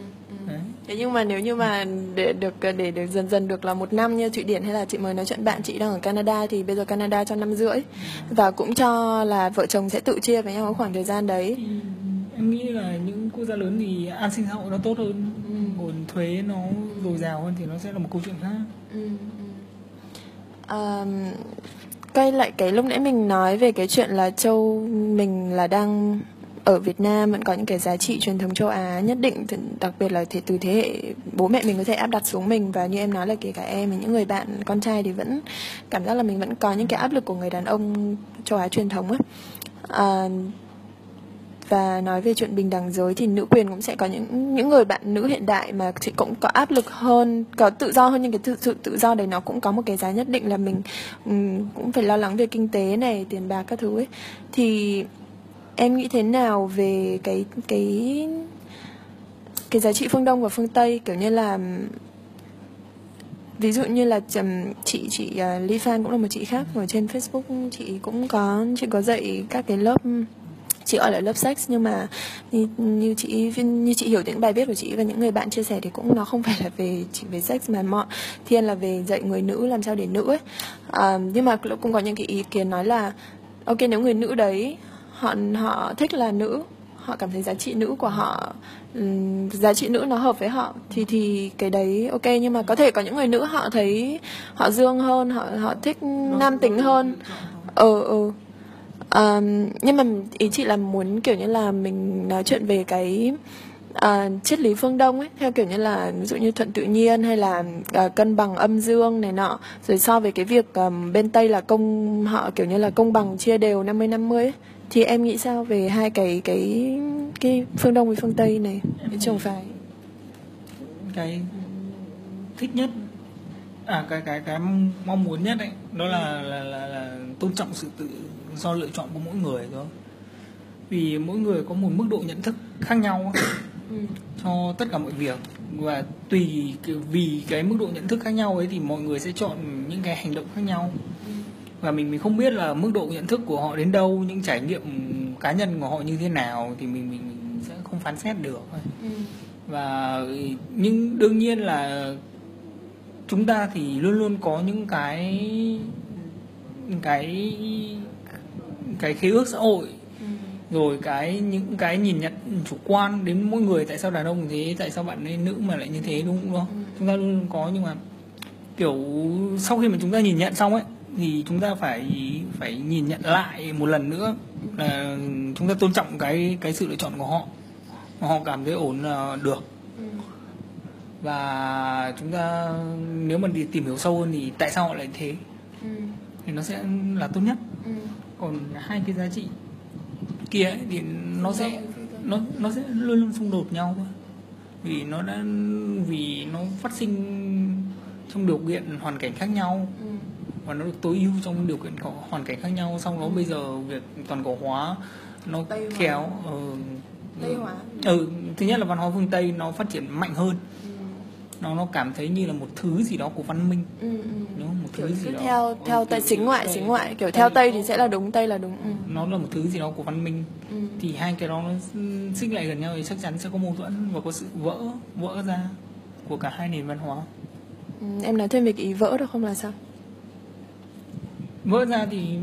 Đấy Thế nhưng mà nếu như mà để được để được dần dần được là một năm như Thụy Điển hay là chị mới nói chuyện bạn chị đang ở Canada thì bây giờ Canada cho năm rưỡi và cũng cho là vợ chồng sẽ tự chia với nhau cái khoảng thời gian đấy. thì em nghĩ là những quốc gia lớn thì an sinh xã hội nó tốt hơn Ừ. nguồn thuế nó dồi dào hơn thì nó sẽ là một câu chuyện khác Ừ, ừ. Um, quay lại cái lúc nãy mình nói về cái chuyện là châu mình là đang ở Việt Nam vẫn có những cái giá trị truyền thống châu Á nhất định đặc biệt là thì từ thế hệ bố mẹ mình có thể áp đặt xuống mình. Và như em nói là kể cả em và những người bạn con trai thì vẫn cảm giác là mình vẫn có những cái áp lực của người đàn ông châu Á truyền thống ấy à, và nói về chuyện bình đẳng giới thì nữ quyền cũng sẽ có những những người bạn nữ hiện đại mà chị cũng có áp lực hơn có tự do hơn. Nhưng cái tự, sự tự do đấy nó cũng có một cái giá nhất định là mình um, cũng phải lo lắng về kinh tế này tiền bạc các thứ ấy. Thì em nghĩ thế nào về cái cái cái giá trị phương đông và phương tây? Kiểu như là ví dụ như là chị chị à, uh, Lee Fan cũng là một chị khác ở trên Facebook chị cũng có chị có dạy các cái lớp chị gọi là lớp sex nhưng mà như, như chị như chị hiểu những bài viết của chị và những người bạn chia sẻ thì cũng nó không phải là về chỉ về sex mà mọi thiên là về dạy người nữ làm sao để nữ ấy. À, nhưng mà cũng có những cái ý kiến nói là ok nếu người nữ đấy họ họ thích là nữ họ cảm thấy giá trị nữ của họ ừm, giá trị nữ nó hợp với họ thì thì cái đấy ok. Nhưng mà có thể có những người nữ họ thấy họ dương hơn họ họ thích nam tính hơn. ừ ừ. Ờm, nhưng mà ý chị là muốn kiểu như là mình nói chuyện về cái à, triết lý phương Đông ấy theo kiểu như là ví dụ như thuận tự nhiên hay là uh, cân bằng âm dương này nọ. Rồi so với cái việc um, bên Tây là công họ kiểu như là công bằng chia đều 50 50 ấy thì em nghĩ sao về hai cái cái cái phương Đông với phương Tây này? Cái trường phái cái thích nhất à cái cái cái mong muốn nhất đấy đó là là là, là tôn trọng sự tự do lựa chọn của mỗi người thôi. Vì mỗi người có một mức độ nhận thức khác nhau ừ. cho tất cả mọi việc và tùy vì cái mức độ nhận thức khác nhau ấy thì mọi người sẽ chọn những cái hành động khác nhau và mình mình không biết là mức độ nhận thức của họ đến đâu những trải nghiệm cá nhân của họ như thế nào thì mình mình, mình sẽ không phán xét được Ừ. và nhưng đương nhiên là chúng ta thì luôn luôn có những cái cái cái khế ước xã hội rồi cái những cái nhìn nhận chủ quan đến mỗi người tại sao đàn ông thế tại sao bạn ấy nữ mà lại như thế đúng không Ừ. chúng ta luôn có nhưng mà kiểu sau khi mà chúng ta nhìn nhận xong ấy thì chúng ta phải phải nhìn nhận lại một lần nữa là chúng ta tôn trọng cái cái sự lựa chọn của họ mà họ cảm thấy ổn là được Ừ. và chúng ta nếu mà đi tìm hiểu sâu hơn thì tại sao họ lại thế Ừ. thì nó sẽ là tốt nhất Ừ. còn hai cái giá trị kia ấy, thì nó sẽ nó nó sẽ luôn luôn xung đột nhau thôi vì nó đã vì nó phát sinh trong điều kiện hoàn cảnh khác nhau Ừ. và nó được tối ưu trong điều kiện có hoàn cảnh khác nhau xong đó bây giờ việc toàn cầu hóa nó Tây hóa. kéo ờ, Tây hóa. ừ thứ nhất là văn hóa phương tây nó phát triển mạnh hơn Ừ. nó nó cảm thấy như là một thứ gì đó của văn minh Ừ. Ừ. đúng không? một kiểu thứ gì đó theo theo tây xính ngoại xính ngoại kiểu theo tây thì sẽ là đúng tây là đúng ừ. nó là một thứ gì đó của văn minh Ừ. thì hai cái đó nó xích lại gần nhau thì chắc chắn sẽ có mâu thuẫn và có sự vỡ vỡ ra của cả hai nền văn hóa Ừ, em nói thêm về cái ý vỡ được không là sao vỡ ra thì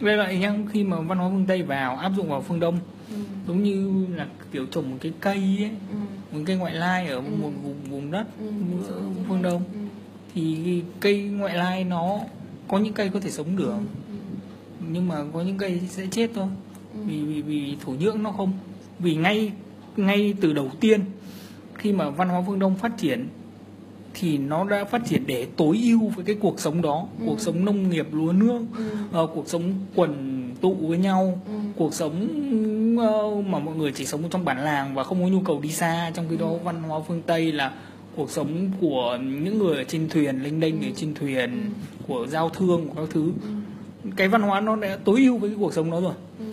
về lại nhá khi mà văn hóa phương tây vào áp dụng vào phương đông ừ. giống như là kiểu trồng một cái cây ấy Ừ. một cây ngoại lai ở Ừ. một vùng vùng đất Ừ. phương đông Ừ. thì cây ngoại lai nó có những cây có thể sống được Ừ. nhưng mà có những cây sẽ chết thôi Ừ. vì vì vì thổ nhưỡng nó không vì ngay ngay từ đầu tiên khi mà văn hóa phương đông phát triển thì nó đã phát triển để tối ưu với cái cuộc sống đó Ừ. cuộc sống nông nghiệp lúa nước Ừ. ờ, cuộc sống quần tụ với nhau Ừ. cuộc sống ờ, mà mọi người chỉ sống trong bản làng và không có nhu cầu đi xa trong khi đó Ừ. văn hóa phương tây là cuộc sống của những người ở trên thuyền linh đinh ở trên thuyền Ừ. của giao thương của các thứ Ừ. cái văn hóa nó đã tối ưu với cái cuộc sống đó rồi Ừ.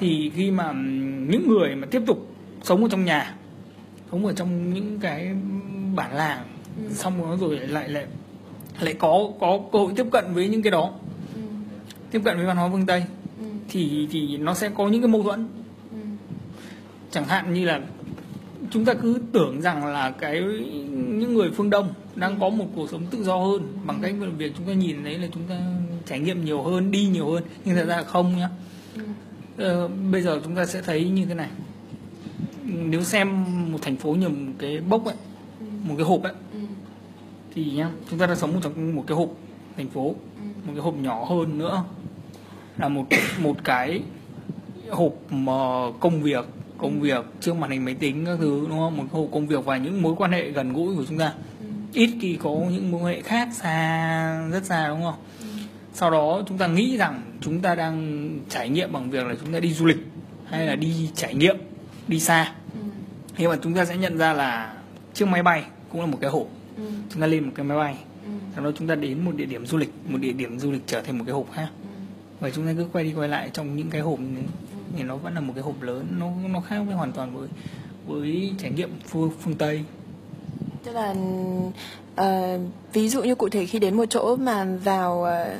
thì khi mà những người mà tiếp tục sống ở trong nhà sống ở trong những cái bản làng Ừ. xong rồi rồi lại lại lại có có cơ hội tiếp cận với những cái đó Ừ. tiếp cận với văn hóa phương tây Ừ. thì thì nó sẽ có những cái mâu thuẫn Ừ. chẳng hạn như là chúng ta cứ tưởng rằng là cái những người phương đông đang có một cuộc sống tự do hơn bằng cách là việc chúng ta nhìn thấy là chúng ta trải nghiệm nhiều hơn đi nhiều hơn nhưng thật ra là không nhá Ừ. Ờ, bây giờ chúng ta sẽ thấy như thế này nếu xem một thành phố như một cái bốc ấy Ừ. một cái hộp ấy Ừ. thì nhá chúng ta đang sống trong một cái hộp thành phố Ừ. một cái hộp nhỏ hơn nữa là một một cái hộp mà công việc công việc trước màn hình máy tính các thứ đúng không một cái hộp công việc và những mối quan hệ gần gũi của chúng ta Ừ. ít khi có những mối quan hệ khác xa rất xa đúng không Ừ. sau đó chúng ta nghĩ rằng chúng ta đang trải nghiệm bằng việc là chúng ta đi du lịch hay là đi trải nghiệm đi xa Ừ. nhưng mà chúng ta sẽ nhận ra là chiếc máy bay cũng là một cái hộp Ừ. chúng ta lên một cái máy bay Ừ. sau đó chúng ta đến một địa điểm du lịch một địa điểm du lịch trở thành một cái hộp khác Ừ. và chúng ta cứ quay đi quay lại trong những cái hộp này thì nó vẫn là một cái hộp lớn nó nó khác với hoàn toàn với với trải nghiệm phương, phương tây tức là ờ, ví dụ như cụ thể khi đến một chỗ mà vào ờ,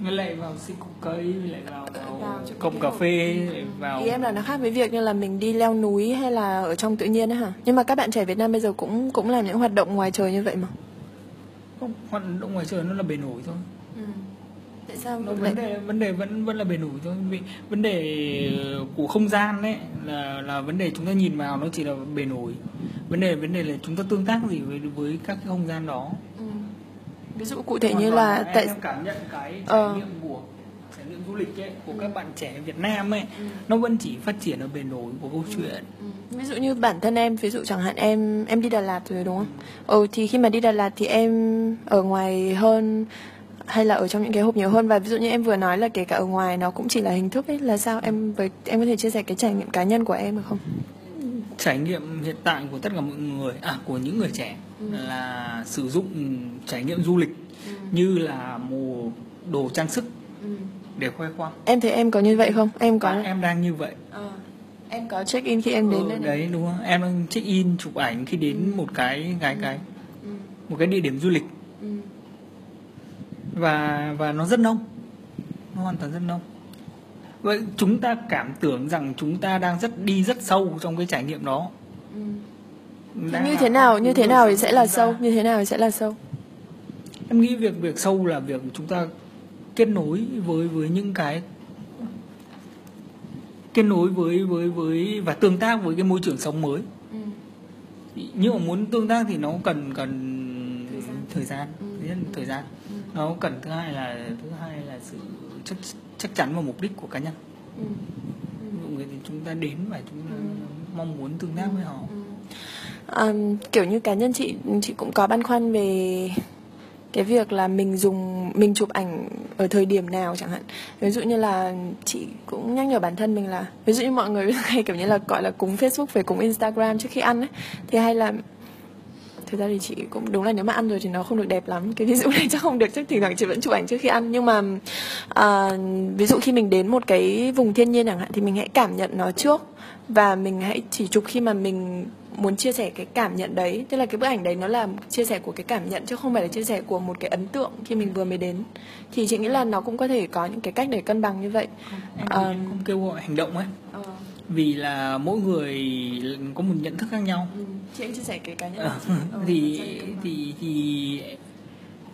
với lại vào xịt cục cây với lại vào, vào, Vào cà phê lại vào. Ý em là nó khác với việc như là mình đi leo núi hay là ở trong tự nhiên ấy hả? Nhưng mà các bạn trẻ Việt Nam bây giờ cũng cũng làm những hoạt động ngoài trời như vậy mà. Không hoạt động ngoài trời nó là bề nổi thôi. Tại sao nó lại vấn đề vấn đề vẫn vẫn là bền ủi thôi. Vì vấn đề của không gian đấy là là vấn đề chúng ta nhìn vào nó chỉ là bền ủi vấn đề vấn đề là chúng ta tương tác gì với với các cái không gian đó. Ừ. ví dụ cụ thể như là tại em cảm nhận cái trải Ờ. nghiệm của trải nghiệm du lịch ấy của các bạn trẻ Việt Nam ấy nó vẫn chỉ phát triển ở bền ủi của câu chuyện Ừ. ví dụ như bản thân em ví dụ chẳng hạn em em đi Đà Lạt rồi đúng không? Ừ thì khi mà đi Đà Lạt thì em ở ngoài hơn hay là ở trong những cái hộp nhiều hơn và ví dụ như em vừa nói là kể cả ở ngoài nó cũng chỉ là hình thức ấy là sao em với em có thể chia sẻ cái trải nghiệm cá nhân của em được không? Trải nghiệm hiện tại của tất cả mọi người à của những người trẻ là sử dụng trải nghiệm du lịch như là một đồ trang sức để khoe khoang Em thấy em có như vậy không? Em có và em đang như vậy Ờ. em có check in khi em đến ừ, đây này. đấy đúng không em đang check in chụp ảnh khi đến một cái cái cái Ừ. một cái địa điểm du lịch Ừ. và và nó rất nông nó hoàn toàn rất nông vậy chúng ta cảm tưởng rằng chúng ta đang rất đi rất sâu trong cái trải nghiệm đó Ừ. Đang như thế nào như thế nào thì sẽ là sâu như thế nào thì sẽ là sâu em nghĩ việc việc sâu là việc chúng ta kết nối với với những cái kết nối với với với và tương tác với cái môi trường sống mới ừ. nhưng mà muốn tương tác thì nó cần cần Thời gian. thời gian Ừ. thứ nhất là thời gian Ừ. nó cần thứ hai là thứ hai là sự chắc chắc chắn và mục đích của cá nhân. Ừ. ví dụ người thì chúng ta đến và chúng ta Ừ. mong muốn tương tác với họ. Um, kiểu như cá nhân chị chị cũng có băn khoăn về cái việc là mình dùng mình chụp ảnh ở thời điểm nào chẳng hạn. Ví dụ như là chị cũng nhắc nhở bản thân mình là ví dụ như mọi người hay kiểu như là gọi là cúng Facebook về cúng Instagram trước khi ăn ấy thì hay là thực ra thì chị cũng đúng là nếu mà ăn rồi thì nó không được đẹp lắm. Cái ví dụ này chắc không được chắc thỉnh thoảng chị vẫn chụp ảnh trước khi ăn. Nhưng mà à, ví dụ khi mình đến một cái vùng thiên nhiên chẳng hạn thì mình hãy cảm nhận nó trước. Và mình hãy chỉ chụp khi mà mình muốn chia sẻ cái cảm nhận đấy. Tức là cái bức ảnh đấy nó là chia sẻ của cái cảm nhận chứ không phải là chia sẻ của một cái ấn tượng khi mình vừa mới đến. Thì chị nghĩ là nó cũng có thể có những cái cách để cân bằng như vậy. Em, Ờ. em không kêu gọi hành động ấy vì là mỗi người có một nhận thức khác nhau. Ừ, chị anh chia sẻ cái cá nhân. Chị. Ờ, thì thì thì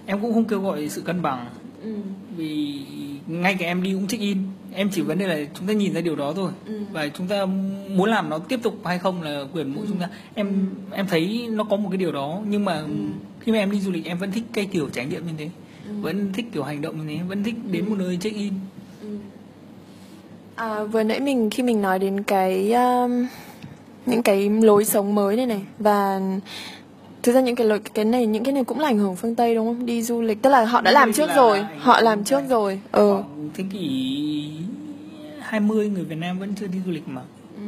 em cũng không kêu gọi sự cân bằng. Ừ. vì ngay cả em đi cũng check in. Em chỉ vấn đề là chúng ta nhìn ra điều đó thôi. Ừ. và chúng ta muốn làm nó tiếp tục hay không là quyền mỗi chúng ta. Em em thấy nó có một cái điều đó. Nhưng mà khi mà em đi du lịch em vẫn thích cái kiểu trải nghiệm như thế. Vẫn thích kiểu hành động như thế. Vẫn thích đến một nơi check in À, vừa nãy mình khi mình nói đến cái um, những cái lối sống mới này này và thực ra những cái lối cái này những cái này cũng là ảnh hưởng phương Tây đúng không? Đi du lịch tức là họ đã làm trước là rồi, họ làm trước Tây. rồi. Ừ. Thế kỷ 20 người Việt Nam vẫn chưa đi du lịch mà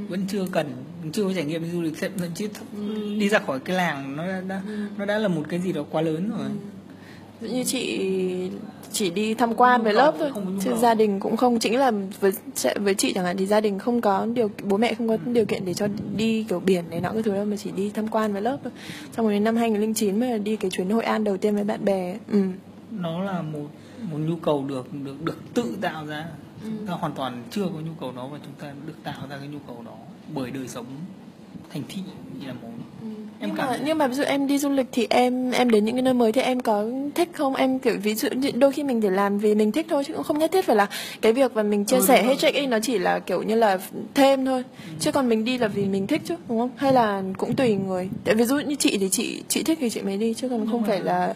vẫn chưa cần chưa có trải nghiệm đi du lịch thậm chí đi ra khỏi cái làng nó đã, đã nó đã là một cái gì đó quá lớn rồi dụ như chị chỉ đi tham quan với lớp thôi. chứ gia đình cũng không chính là với với chị chẳng hạn thì gia đình không có điều bố mẹ không có điều kiện để cho đi kiểu biển này nọ cái thứ đâu mà chỉ đi tham quan với lớp thôi. Xong rồi đến năm 2009 mới là đi cái chuyến Hội An đầu tiên với bạn bè. Ừ. nó là một một nhu cầu được được được tự tạo ra. Chúng ta hoàn toàn chưa có nhu cầu đó và chúng ta được tạo ra cái nhu cầu đó bởi đời sống thành thị như là một em nhưng cảm mà nhưng mà ví dụ em đi du lịch thì em em đến những cái nơi mới thì em có thích không? Em kiểu ví dụ đôi khi mình chỉ làm vì mình thích thôi chứ cũng không nhất thiết phải là cái việc mà mình chia Ừ, sẻ đúng hay rồi. check in nó chỉ là kiểu như là thêm thôi. Chứ còn mình đi là vì mình thích chứ đúng không? Hay là cũng tùy người. Tại ví dụ như chị thì chị chị thích thì chị mới đi chứ còn không mà- phải là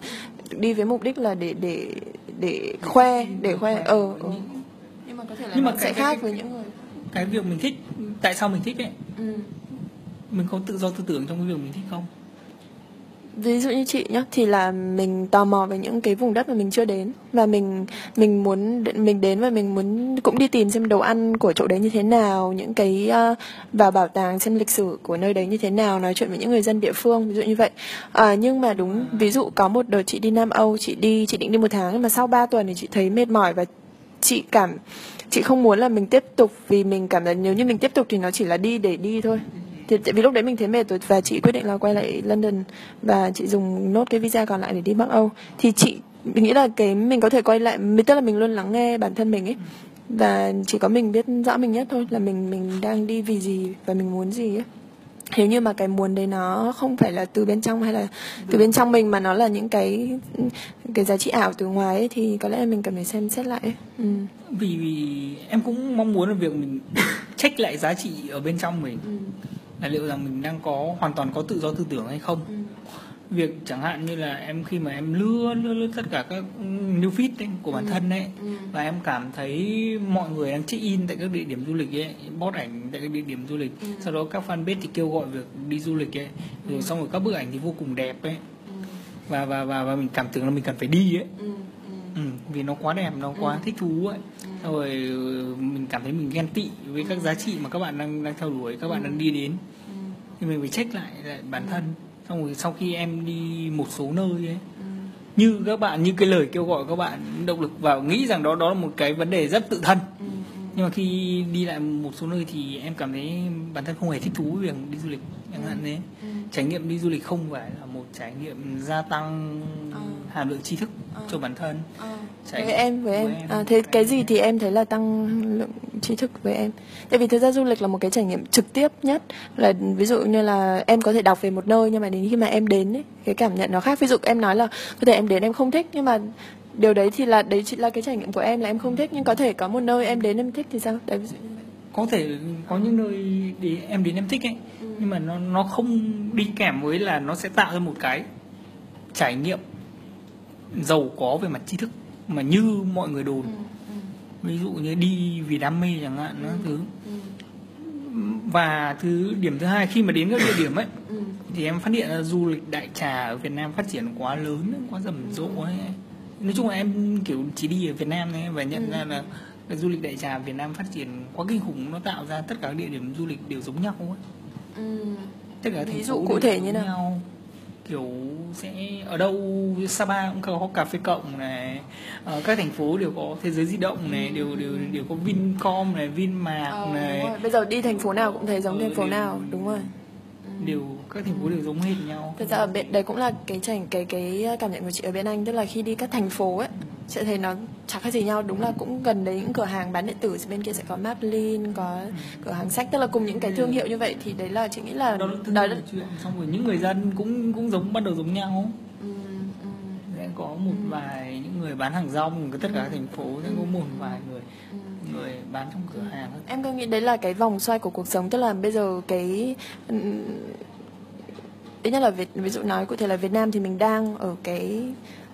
đi với mục đích là để để để khoe để khoe. ờ ờ. nhưng mà có thể là Nhưng mà cái- sẽ cái- khác cái- với những người. cái việc mình thích tại sao mình thích ấy? Ừ. mình có tự do tư tưởng trong cái việc mình thích không? Ví dụ như chị nhá thì là mình tò mò về những cái vùng đất mà mình chưa đến. Và mình mình muốn mình đến và mình muốn cũng đi tìm xem đồ ăn của chỗ đấy như thế nào những cái uh, vào bảo tàng xem lịch sử của nơi đấy như thế nào nói chuyện với những người dân địa phương ví dụ như vậy. À, nhưng mà đúng ví dụ có một đợt chị đi Nam Âu chị đi chị định đi một tháng nhưng mà sau 3 tuần thì chị thấy mệt mỏi và chị cảm chị không muốn là mình tiếp tục vì mình cảm thấy nếu như mình tiếp tục thì nó chỉ là đi để đi thôi thì tại vì lúc đấy mình thấy mệt rồi và chị quyết định là quay lại London và chị dùng nốt cái visa còn lại để đi Bắc Âu thì chị mình nghĩ là cái mình có thể quay lại tức là mình luôn lắng nghe bản thân mình ấy và chỉ có mình biết rõ mình nhất thôi là mình mình đang đi vì gì và mình muốn gì ấy nếu như mà cái muốn đấy nó không phải là từ bên trong hay là từ bên trong mình mà nó là những cái cái giá trị ảo từ ngoài ấy, thì có lẽ là mình cần phải xem xét lại ấy. ừ. vì, vì em cũng mong muốn là việc mình check lại giá trị ở bên trong mình Ừ. là liệu rằng mình đang có hoàn toàn có tự do tư tưởng hay không Ừ. việc chẳng hạn như là em khi mà em lướt lướt, lướt tất cả các new feed ấy, của bản thân ấy Ừ. và em cảm thấy mọi người đang check in tại các địa điểm du lịch ấy post ảnh tại các địa điểm du lịch Ừ. sau đó các fanpage thì kêu gọi việc đi du lịch ấy rồi xong rồi các bức ảnh thì vô cùng đẹp ấy Ừ. và và và và mình cảm tưởng là mình cần phải đi ấy Ừ. Ừ. ừ, vì nó quá đẹp nó quá thích thú ấy xong rồi ừ, mình cảm thấy mình ghen tị với các giá trị mà các bạn đang đang theo đuổi các bạn đang đi đến Ừ. thì mình phải check lại, lại bản thân xong rồi sau khi em đi một số nơi ấy Ừ. như các bạn như cái lời kêu gọi các bạn động lực vào nghĩ rằng đó đó là một cái vấn đề rất tự thân Ừ. nhưng mà khi đi lại một số nơi thì em cảm thấy bản thân không hề thích thú với việc đi du lịch chẳng hạn thế Ừ. trải nghiệm đi du lịch không phải là một trải nghiệm gia tăng Ờ. hàm lượng tri thức Ờ. cho bản thân Ờ. Trải với em với em, em. À, thế cái gì thì em thấy là tăng lượng trí thức với em tại vì thực ra du lịch là một cái trải nghiệm trực tiếp nhất là ví dụ như là em có thể đọc về một nơi nhưng mà đến khi mà em đến ấy, cái cảm nhận nó khác ví dụ em nói là có thể em đến em không thích nhưng mà điều đấy thì là đấy chỉ là cái trải nghiệm của em là em không thích nhưng có thể có một nơi em đến em thích thì sao? Đấy ví dụ có thể có những nơi để em đến em thích ấy nhưng mà nó nó không đi kèm với là nó sẽ tạo ra một cái trải nghiệm giàu có về mặt tri thức mà như mọi người đồn. Ví dụ như đi vì đam mê chẳng hạn nó thứ. và thứ điểm thứ hai khi mà đến các địa điểm ấy Ừ. thì em phát hiện ra du lịch đại trà ở Việt Nam phát triển quá lớn quá rầm rộ ấy nói chung là em kiểu chỉ đi ở Việt Nam này và nhận ra là cái du lịch đại trà Việt Nam phát triển quá kinh khủng nó tạo ra tất cả các địa điểm du lịch đều giống nhau ấy. Ừ. tất cả Ví thành dụ phố cụ thể như nào? nhau. kiểu sẽ ở đâu Sapa cũng có cà phê cộng này ở các thành phố đều có thế giới di động này đều đều đều có Vincom này Vinmart Ờ, này. bây giờ đi thành phố nào cũng thấy giống Ừ, thành phố đều- nào đúng rồi. đều các thành phố đều giống hệt nhau. Thực ra ở bên đấy cũng là cái trải cái cái cảm nhận của chị ở bên Anh tức là khi đi các thành phố ấy sẽ thấy nó chẳng khác gì nhau. Đúng là cũng gần đấy những cửa hàng bán điện tử bên kia sẽ có Maplin có cửa hàng sách tức là cùng những cái thương hiệu như vậy. Thì đấy là chị nghĩ là đó là thương đó là chuyện xong rồi những người dân cũng cũng giống ban đầu giống nhau. Ừ, ừ, sẽ có một vài những người bán hàng rong tất cả các thành phố sẽ có một vài người ừ. người bán trong cửa hàng. Em cứ nghĩ đấy là cái vòng xoay của cuộc sống. Tức là bây giờ cái ít nhất là Việt, ví dụ nói cụ thể là Việt Nam thì mình đang ở cái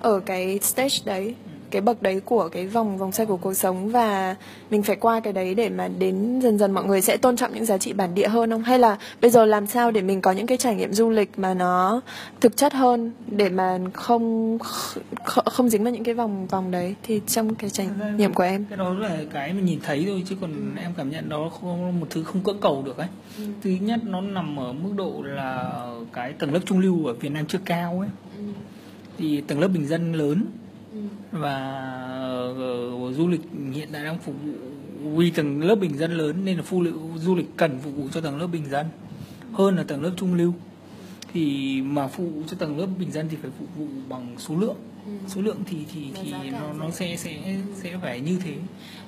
ở cái stage đấy cái bậc đấy của cái vòng vòng xoay của cuộc sống và mình phải qua cái đấy để mà đến dần dần mọi người sẽ tôn trọng những giá trị bản địa hơn không? Hay là bây giờ làm sao để mình có những cái trải nghiệm du lịch mà nó thực chất hơn để mà không không, dính vào những cái vòng vòng đấy? Thì trong cái trải nghiệm của em. Cái đó là cái mình nhìn thấy thôi chứ còn em cảm nhận đó không một thứ không cưỡng cầu được ấy. Thứ nhất nó nằm ở mức độ là cái tầng lớp trung lưu ở Việt Nam chưa cao ấy. Thì tầng lớp bình dân lớn và ờ, du lịch hiện tại đang phục vụ vì tầng lớp bình dân lớn nên là phu liệu du lịch cần phục vụ cho tầng lớp bình dân hơn là tầng lớp trung lưu. Thì mà phục vụ cho tầng lớp bình dân thì phải phục vụ bằng số lượng. Số lượng thì thì thì nó nó sẽ sẽ sẽ phải như thế.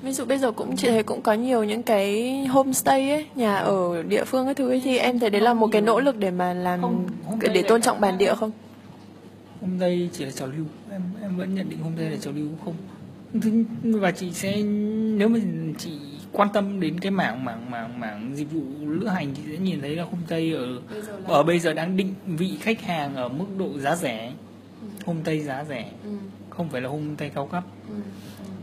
Ví dụ bây giờ cũng chị thấy cũng có nhiều những cái homestay ấy, nhà ở địa phương cái thứ ấy thì em thấy đấy là một cái nỗ lực để mà làm Không, để tôn trọng bản địa không? Hôm nay chỉ là trào lưu. Em em vẫn nhận định hôm nay là trào lưu không? Và chị sẽ nếu mà chị quan tâm đến cái mảng mảng mảng mảng dịch vụ lữ hành chị sẽ nhìn thấy là hôm tây ở Bây giờ là- ở bây giờ đang định vị khách hàng ở mức độ giá rẻ. Hôm tây giá rẻ Ừ, không phải là hôm tây cao cấp. Ừ,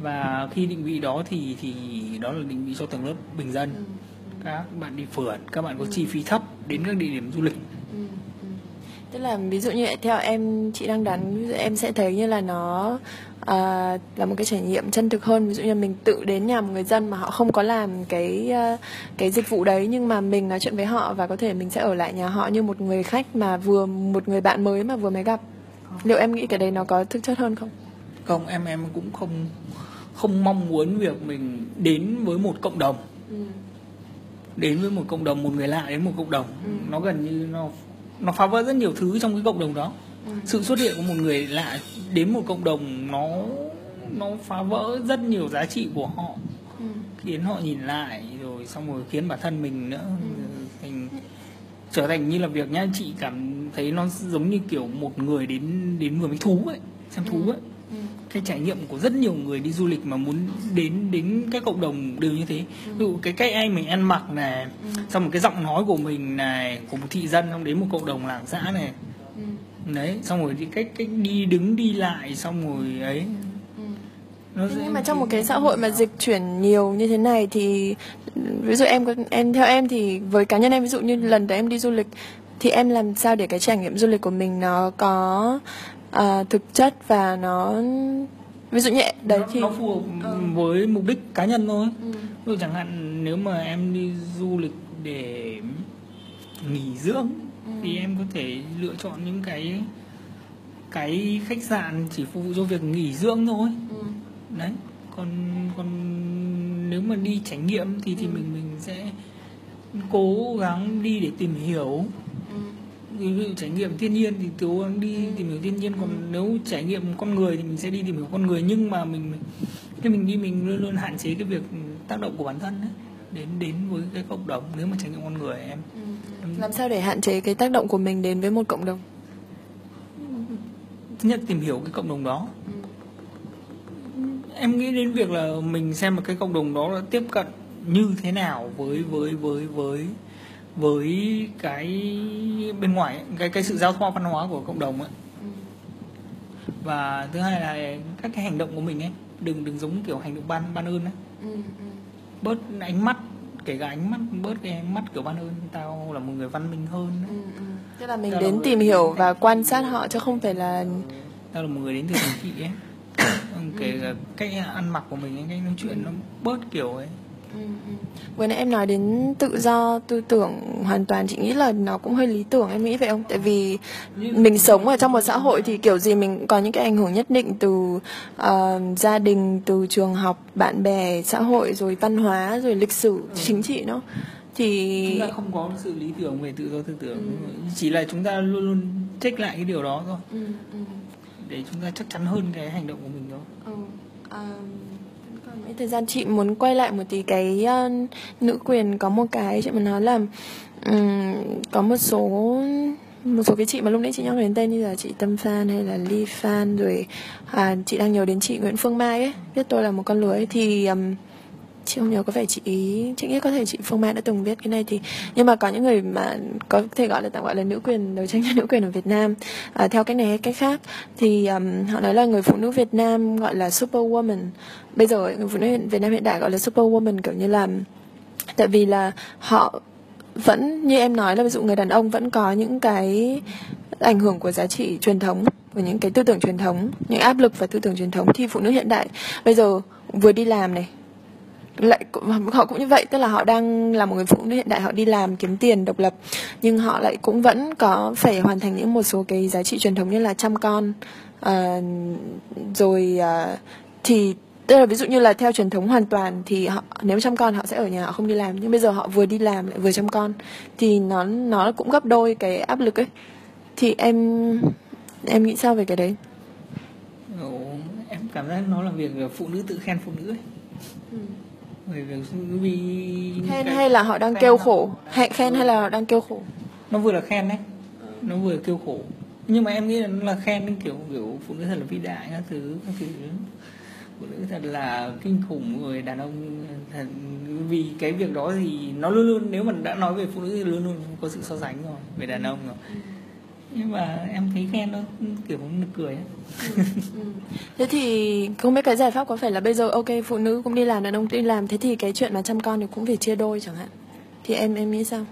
và khi định vị đó thì thì đó là định vị cho tầng lớp bình dân. Ừ, các bạn đi phượt các bạn có chi phí thấp đến các địa điểm du lịch. Ừ, ừ. Tức là ví dụ như theo em chị đang đoán em sẽ thấy như là nó à, là một cái trải nghiệm chân thực hơn ví dụ như mình tự đến nhà một người dân mà họ không có làm cái à, cái dịch vụ đấy nhưng mà mình nói chuyện với họ và có thể mình sẽ ở lại nhà họ như một người khách mà vừa một người bạn mới mà vừa mới gặp liệu em nghĩ cái đấy nó có thực chất hơn không? không em em cũng không không mong muốn việc mình đến với một cộng đồng Ừ. đến với một cộng đồng một người lạ đến một cộng đồng Ừ. nó gần như nó nó phá vỡ rất nhiều thứ trong cái cộng đồng đó Ừ. sự xuất hiện của một người lạ đến một cộng đồng nó nó phá vỡ rất nhiều giá trị của họ Ừ. khiến họ nhìn lại rồi xong rồi khiến bản thân mình nữa thành trở thành như là việc nhá chị cảm thấy nó giống như kiểu một người đến đến vườn bách thú ấy xem thú ấy ừ. Cái trải nghiệm của rất nhiều người đi du lịch mà muốn đến đến các cộng đồng đều như thế Ừ. ví dụ cái cách anh mình ăn mặc này xong một cái giọng nói của mình này của một thị dân xong đến một cộng đồng làng xã này Ừ. đấy xong rồi cách cách đi đứng đi lại xong rồi ấy Ừ. nó nhưng mà trong một cái xã hội mà dịch chuyển nhiều như thế này thì ví dụ em em theo em thì với cá nhân em ví dụ như lần đấy em đi du lịch thì em làm sao để cái trải nghiệm du lịch của mình nó có ờ, thực chất và nó ví dụ như đấy nó, thì nó phù hợp với mục đích cá nhân thôi Ừ. ví dụ chẳng hạn nếu mà em đi du lịch để nghỉ dưỡng Ừ. thì em có thể lựa chọn những cái cái khách sạn chỉ phục vụ cho việc nghỉ dưỡng thôi Ừ. đấy còn còn nếu mà đi trải nghiệm thì thì Ừ. mình mình sẽ cố gắng đi để tìm hiểu Dụ trải nghiệm thiên nhiên thì cố gắng đi Ừ. tìm hiểu thiên nhiên còn Ừ. nếu trải nghiệm con người thì mình sẽ đi tìm hiểu con người nhưng mà mình khi mình đi mình luôn luôn hạn chế cái việc tác động của bản thân ấy đến đến với cái cộng đồng nếu mà trải nghiệm con người em Ừ. làm sao để hạn chế cái tác động của mình đến với một cộng đồng thứ nhất tìm hiểu cái cộng đồng đó Ừ. em nghĩ đến việc là mình xem một cái cộng đồng đó là tiếp cận như thế nào với với với với với cái bên ngoài ấy, cái cái sự giao thoa văn hóa của cộng đồng ấy và thứ hai là các cái hành động của mình ấy đừng đừng giống kiểu hành động ban ban ơn ấy Ừ. Ừ. bớt ánh mắt kể cả ánh mắt bớt cái ánh mắt kiểu ban ơn tao là một người văn minh hơn ấy. Ừ. Ừ. tức là mình là đến người- tìm hiểu và quan sát họ chứ không phải là tao là một người đến từ thành thị ấy kể cả cách ăn mặc của mình ấy, cách nói chuyện nó bớt kiểu ấy Ừ, ừ. Vừa nãy em nói đến tự do tư tưởng hoàn toàn chị nghĩ là nó cũng hơi lý tưởng em nghĩ vậy không? Tại vì mình sống ở trong một xã hội thì kiểu gì mình cũng có những cái ảnh hưởng nhất định từ ờ, gia đình, từ trường học, bạn bè, xã hội rồi văn hóa rồi lịch sử, chính trị nữa. Thì chúng ta không có sự lý tưởng về tự do tư tưởng Ừ. chỉ là chúng ta luôn luôn check lại cái điều đó thôi ừ, ừ, để chúng ta chắc chắn hơn cái hành động của mình thôi ừ. Mấy thời gian chị muốn quay lại một tí cái uh, nữ quyền có một cái chị muốn nói là um, có một số một số cái chị mà lúc nãy chị nhắc đến tên như là chị Tâm Phan hay là Ly Phan rồi à, chị đang nhớ đến chị Nguyễn Phương Mai ấy biết tôi là một con lưới thì um, chị không nhớ có vẻ chị ý chị nghĩ có thể chị Phương Mai đã từng viết cái này thì nhưng mà có những người mà có thể gọi là tạm gọi là nữ quyền đấu tranh cho nữ quyền ở Việt Nam. À, theo cách này hay cách khác thì um, họ nói là người phụ nữ Việt Nam gọi là superwoman. Bây giờ người phụ nữ Việt Nam hiện đại gọi là superwoman kiểu như là tại vì là họ vẫn như em nói là ví dụ người đàn ông vẫn có những cái ảnh hưởng của giá trị truyền thống và những cái tư tưởng truyền thống những áp lực và tư tưởng truyền thống. Thì phụ nữ hiện đại bây giờ vừa đi làm này lại họ cũng như vậy tức là họ đang là một người phụ nữ hiện đại họ đi làm kiếm tiền độc lập nhưng họ lại cũng vẫn có phải hoàn thành những một số cái giá trị truyền thống như là chăm con ờ, rồi ờ, thì tức là ví dụ như là theo truyền thống hoàn toàn thì họ nếu chăm con họ sẽ ở nhà họ không đi làm nhưng bây giờ họ vừa đi làm lại vừa chăm con thì nó nó cũng gấp đôi cái áp lực ấy. Thì em em nghĩ sao về cái đấy? Ồ, em cảm giác nó là việc phụ nữ tự khen phụ nữ ấy. Vì khen hay là họ đang khen kêu khổ? Hay khen hay là họ đang kêu khổ? Nó vừa là khen đấy. Nó vừa kêu khổ. Nhưng mà em nghĩ là nó là khen kiểu kiểu phụ nữ thật là vĩ đại các thứ các thứ. Phụ nữ thật là kinh khủng người đàn ông thật vì cái việc đó thì nó luôn luôn nếu mà đã nói về phụ nữ thì luôn luôn có sự so sánh rồi về đàn ông rồi nhưng mà em thấy khen nó kiểu nực cười ấy. Thế thì không biết cái giải pháp có phải là bây giờ ok phụ nữ cũng đi làm đàn ông cũng đi làm thế thì cái chuyện mà chăm con thì cũng phải chia đôi chẳng hạn. Thì em em nghĩ sao?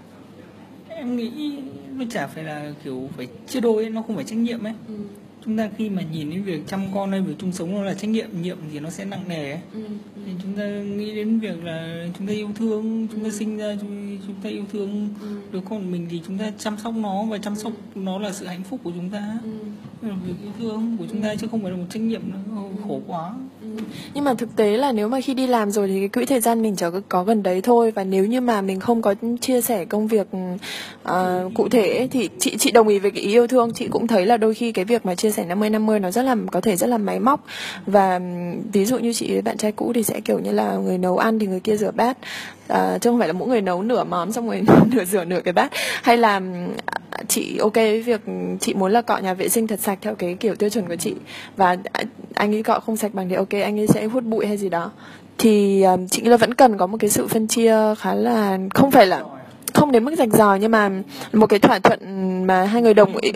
em nghĩ nó chả phải là kiểu phải chia đôi nó không phải trách nhiệm ấy Ừ. chúng ta khi mà nhìn đến việc chăm con hay việc chung sống nó là trách nhiệm nhiệm thì nó sẽ nặng nề ấy Ừ. thì chúng ta nghĩ đến việc là chúng ta yêu thương chúng ta Ừ. sinh ra chúng, chúng ta yêu thương Ừ. đứa con mình thì chúng ta chăm sóc nó và chăm sóc nó là sự hạnh phúc của chúng ta Ừ. Đó là việc yêu thương của chúng ta chứ không phải là một trách nhiệm nó khổ quá Ừ. Nhưng mà thực tế là nếu mà khi đi làm rồi thì cái quỹ thời gian mình chỉ có, có gần đấy thôi. Và nếu như mà mình không có chia sẻ công việc uh, cụ thể ấy, thì chị chị đồng ý về cái ý yêu thương. Chị cũng thấy là đôi khi cái việc mà chia sẻ 50 50 nó rất là có thể rất là máy móc. Và ví dụ như chị với bạn trai cũ thì sẽ kiểu như là người nấu ăn thì người kia rửa bát. Uh, chứ không phải là mỗi người nấu nửa món xong rồi nửa rửa nửa cái bát. Hay là chị ok với việc chị muốn là cọ nhà vệ sinh thật sạch theo cái kiểu tiêu chuẩn của chị. Và anh ấy cọ không sạch bằng thì ok anh ấy sẽ hút bụi hay gì đó. Thì um, chị nghĩ là vẫn cần có một cái sự phân chia khá là không phải là không đến mức rạch ròi nhưng mà một cái thỏa thuận mà hai người đồng ý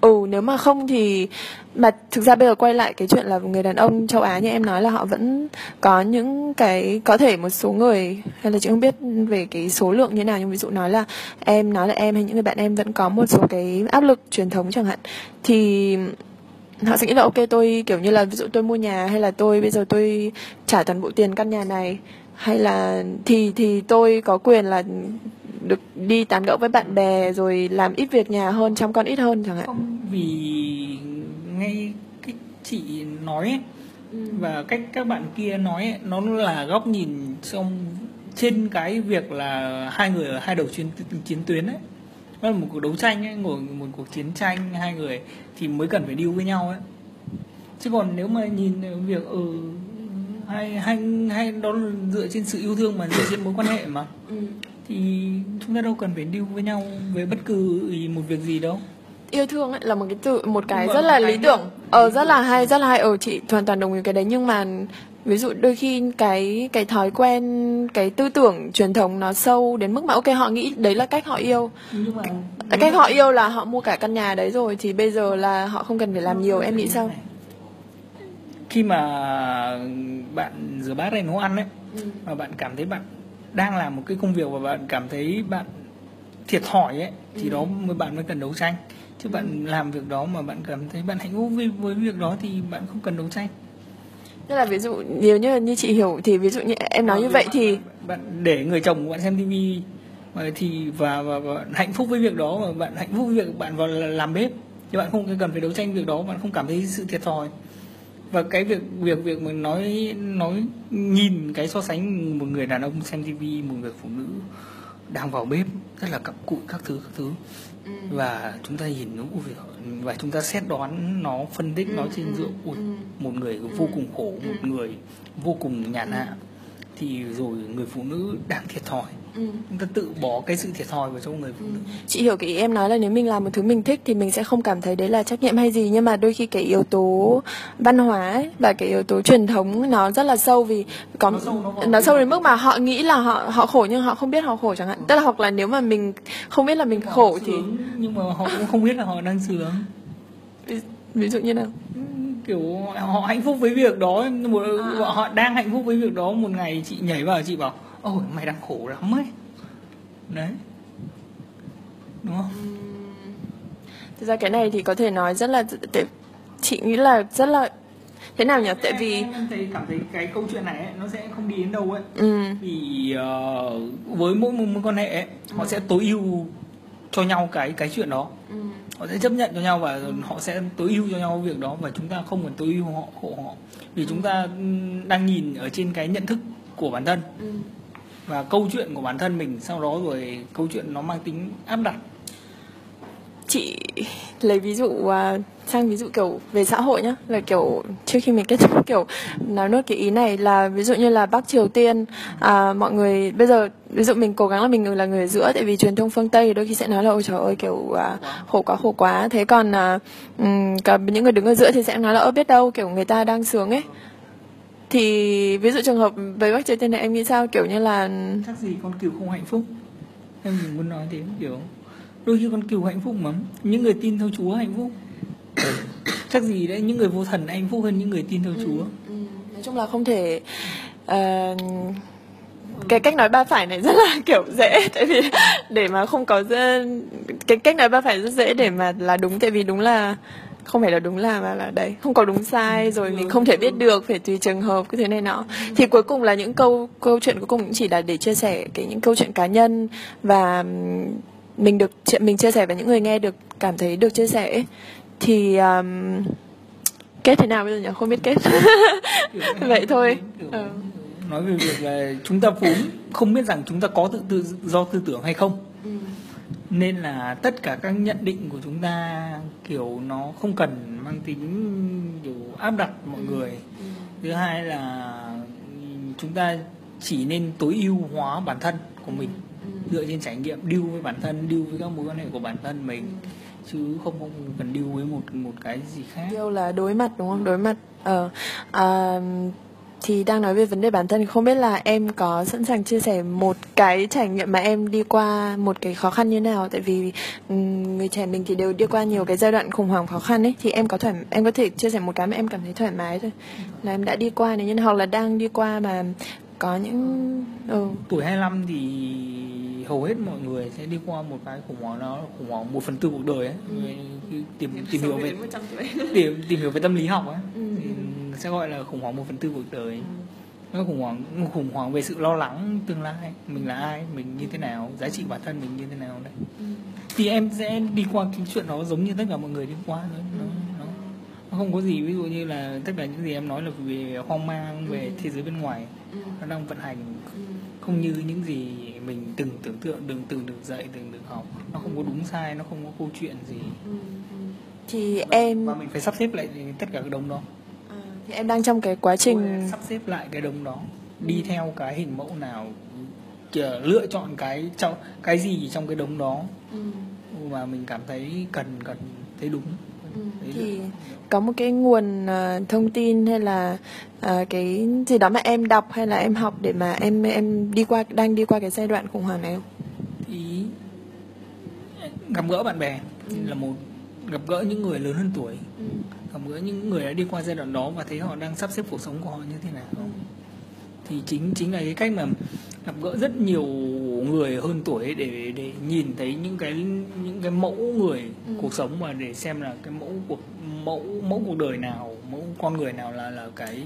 ừ nếu mà không thì, mà thực ra bây giờ quay lại cái chuyện là người đàn ông châu Á như em nói là họ vẫn có những cái, có thể một số người, hay là chị không biết về cái số lượng như nào, nhưng ví dụ nói là em, nói là em hay những người bạn em vẫn có một số cái áp lực truyền thống chẳng hạn, thì họ sẽ nghĩ là, ok, tôi kiểu như là ví dụ tôi mua nhà, hay là tôi, bây giờ tôi trả toàn bộ tiền căn nhà này, hay là thì thì tôi có quyền là được đi tán gẫu với bạn bè rồi làm ít việc nhà hơn chăm con ít hơn chẳng hạn? Không vì ngay cách chị nói ấy, ừ. và cách các bạn kia nói ấy, nó là góc nhìn trong trên cái việc là hai người ở hai đầu chiến chiến tuyến ấy. Nó là một cuộc đấu tranh ấy, ngồi một cuộc chiến tranh hai người thì mới cần phải điêu với nhau ấy. Chứ còn nếu mà nhìn việc ở ừ, hay hay hay đó dựa trên sự yêu thương mà dựa trên mối quan hệ mà. Ừ thì chúng ta đâu cần phải điêu với nhau về bất cứ một việc gì đâu. Yêu thương ấy là một cái từ một cái rất là lý tưởng. Ờ rất là hay rất là hay. Ở chị hoàn toàn đồng ý cái đấy. Nhưng mà ví dụ đôi khi cái cái thói quen cái tư tưởng truyền thống nó sâu đến mức mà ok họ nghĩ đấy là cách họ yêu. Nhưng mà, cách họ yêu là họ mua cả căn nhà đấy rồi thì bây giờ là họ không cần phải làm nhiều em nghĩ sao? khi mà bạn rửa bát hay nấu ăn ấy ừ. mà bạn cảm thấy bạn đang làm một cái công việc và bạn cảm thấy bạn thiệt thòi ấy thì ừ. đó mới bạn mới cần đấu tranh chứ bạn ừ. làm việc đó mà bạn cảm thấy bạn hạnh phúc với, với việc đó thì bạn không cần đấu tranh tức là ví dụ nếu như như chị hiểu thì ví dụ như em nói à, như vậy bạn, thì bạn để người chồng của bạn xem tivi thì và, và, và hạnh phúc với việc đó và bạn hạnh phúc với việc bạn vào làm bếp thì bạn không cần phải đấu tranh việc đó bạn không cảm thấy sự thiệt thòi và cái việc việc việc mình nói nói nhìn cái so sánh một người đàn ông xem tivi một người phụ nữ đang vào bếp rất là cặm cụi các thứ các thứ ừ. và chúng ta nhìn nó việc và chúng ta xét đoán nó phân tích ừ, nó trên dựa ừ, ừ. một người vô cùng khổ ừ. một người vô cùng nhàn hạ ừ. thì rồi người phụ nữ đang thiệt thòi ừ. chúng ta tự bỏ cái sự thiệt thòi vào trong người phụ nữ ừ. chị hiểu cái ý em nói là nếu mình làm một thứ mình thích thì mình sẽ không cảm thấy đấy là trách nhiệm hay gì nhưng mà đôi khi cái yếu tố văn hóa ấy, và cái yếu tố truyền thống nó rất là sâu vì có nó sâu, nó, nó sâu đến mức mà họ nghĩ là họ họ khổ nhưng họ không biết họ khổ chẳng hạn tức là hoặc là nếu mà mình không biết là mình khổ thì nhưng mà họ cũng không biết là họ đang sướng ví, ví dụ như nào kiểu họ hạnh phúc với việc đó một à. họ đang hạnh phúc với việc đó một ngày chị nhảy vào chị bảo ôi mày đang khổ lắm ấy đấy đúng không thực ra cái này thì có thể nói rất là để chị nghĩ là rất là thế nào nhỉ tại vì em thấy cảm thấy cái câu chuyện này ấy, nó sẽ không đi đến đâu ấy ừ. vì uh, với mỗi một mối quan hệ ấy, họ ừ. sẽ tối ưu cho nhau cái cái chuyện đó ừ. họ sẽ chấp nhận cho nhau và ừ. họ sẽ tối ưu cho nhau việc đó và chúng ta không cần tối ưu họ hộ họ vì ừ. chúng ta đang nhìn ở trên cái nhận thức của bản thân ừ và câu chuyện của bản thân mình sau đó rồi câu chuyện nó mang tính áp đặt. Chị lấy ví dụ uh, sang ví dụ kiểu về xã hội nhá là kiểu trước khi mình kết thúc kiểu nói nốt cái ý này là ví dụ như là bắc triều tiên à, mọi người bây giờ ví dụ mình cố gắng là mình là người ở giữa tại vì truyền thông phương tây đôi khi sẽ nói là ôi trời ơi kiểu à, khổ quá khổ quá. Thế còn à, um, cả những người đứng ở giữa thì sẽ nói là ơ biết đâu kiểu người ta đang sướng ấy thì ví dụ trường hợp với bác triều tiên này em nghĩ sao? Kiểu như là chắc gì con cừu không hạnh phúc? Em đừng muốn nói thế kiểu đôi khi con cừu hạnh phúc mà. Những người tin theo chúa hạnh phúc. Chắc gì đấy những người vô thần hạnh phúc hơn những người tin theo ừ, chúa. ừ. nói chung là không thể uh, cái cách nói ba phải này rất là kiểu dễ. Tại vì để mà không có cái cách nói ba phải rất dễ để mà là đúng. Tại vì đúng là không phải là đúng là mà là đấy không có đúng sai rồi mình không thể biết được phải tùy trường hợp cái thứ này nọ. Thì cuối cùng là những câu câu chuyện cuối cùng cũng chỉ là để chia sẻ cái những câu chuyện cá nhân và mình được mình chia sẻ và những người nghe được cảm thấy được chia sẻ. Thì um, kết thế nào bây giờ nhỉ? Không biết kết. Vậy thôi. Ừ. nói về việc là chúng ta vốn không biết rằng chúng ta có tự tự do tư tưởng hay không. Ừ nên là tất cả các nhận định của chúng ta kiểu nó không cần mang tính kiểu áp đặt mọi ừ. người ừ. thứ hai là chúng ta chỉ nên tối ưu hóa bản thân của mình dựa trên trải nghiệm điêu với bản thân điêu với các mối quan hệ của bản thân mình chứ không không cần điêu với một một cái gì khác Điều là đối mặt đúng không? Đối mặt. Ờ. À, thì đang nói về vấn đề bản thân. Không biết là em có sẵn sàng chia sẻ một cái trải nghiệm mà em đi qua một cái khó khăn như nào? Tại vì người trẻ mình thì đều đi qua nhiều cái giai đoạn khủng hoảng khó khăn ấy. Thì em có thoải em có thể chia sẻ một cái mà em cảm thấy thoải mái thôi. Là em đã đi qua này nhưng hoặc là đang đi qua mà có những ừ, tuổi 25 thì hầu hết mọi người sẽ đi qua một cái khủng hoảng nó khủng hoảng một phần tư cuộc đời ấy. Cái tìm tìm hiểu về tìm tìm hiểu về tâm lý học ấy. Ừ, sẽ gọi là khủng hoảng một phần tư cuộc đời. Nó khủng hoảng khủng hoảng về sự lo lắng tương lai mình là ai mình như thế nào giá trị bản thân mình như thế nào đấy. Thì em sẽ đi qua cái chuyện đó giống như tất cả mọi người đi qua thôi. Nó, nó, nó không có gì ví dụ như là tất cả những gì em nói là về hoang mang về thế giới bên ngoài nó đang vận hành không như những gì mình từng tưởng tượng từng từng được dạy từng được học. Nó không có đúng sai nó không có câu chuyện gì. Thì em và mình phải sắp xếp lại tất cả cái đống đó em đang trong cái quá trình sắp xếp lại cái đống đó đi theo cái hình mẫu nào lựa chọn cái trong cái gì trong cái đống đó. Mà mình cảm thấy cần cần thấy đúng. Đấy thì có một cái nguồn ờ, thông tin hay là ờ, cái gì đó mà em đọc hay là em học để mà em em đi qua đang đi qua cái giai đoạn khủng hoảng này không? thì gặp gỡ bạn bè là một gặp gỡ những người lớn hơn tuổi gặp gỡ những người đã đi qua giai đoạn đó và thấy họ đang sắp xếp cuộc sống của họ như thế nào. Thì chính chính là cái cách mà gặp gỡ rất nhiều người hơn tuổi để để nhìn thấy những cái những cái mẫu người cuộc sống và để xem là cái mẫu cuộc mẫu mẫu cuộc đời nào mẫu con người nào là là cái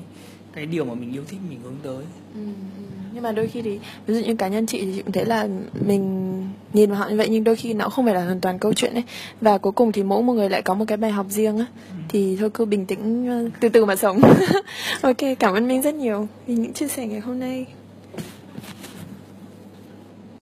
cái điều mà mình yêu thích mình hướng tới. Nhưng mà đôi khi thì ví dụ như cá nhân chị thì chị cũng thấy là mình nhìn vào họ như vậy nhưng đôi khi nó không phải là hoàn toàn câu chuyện ấy và cuối cùng thì mỗi một người lại có một cái bài học riêng á thì thôi cứ bình tĩnh ờ, từ từ mà sống. ok, cảm ơn Minh rất nhiều vì những chia sẻ ngày hôm nay.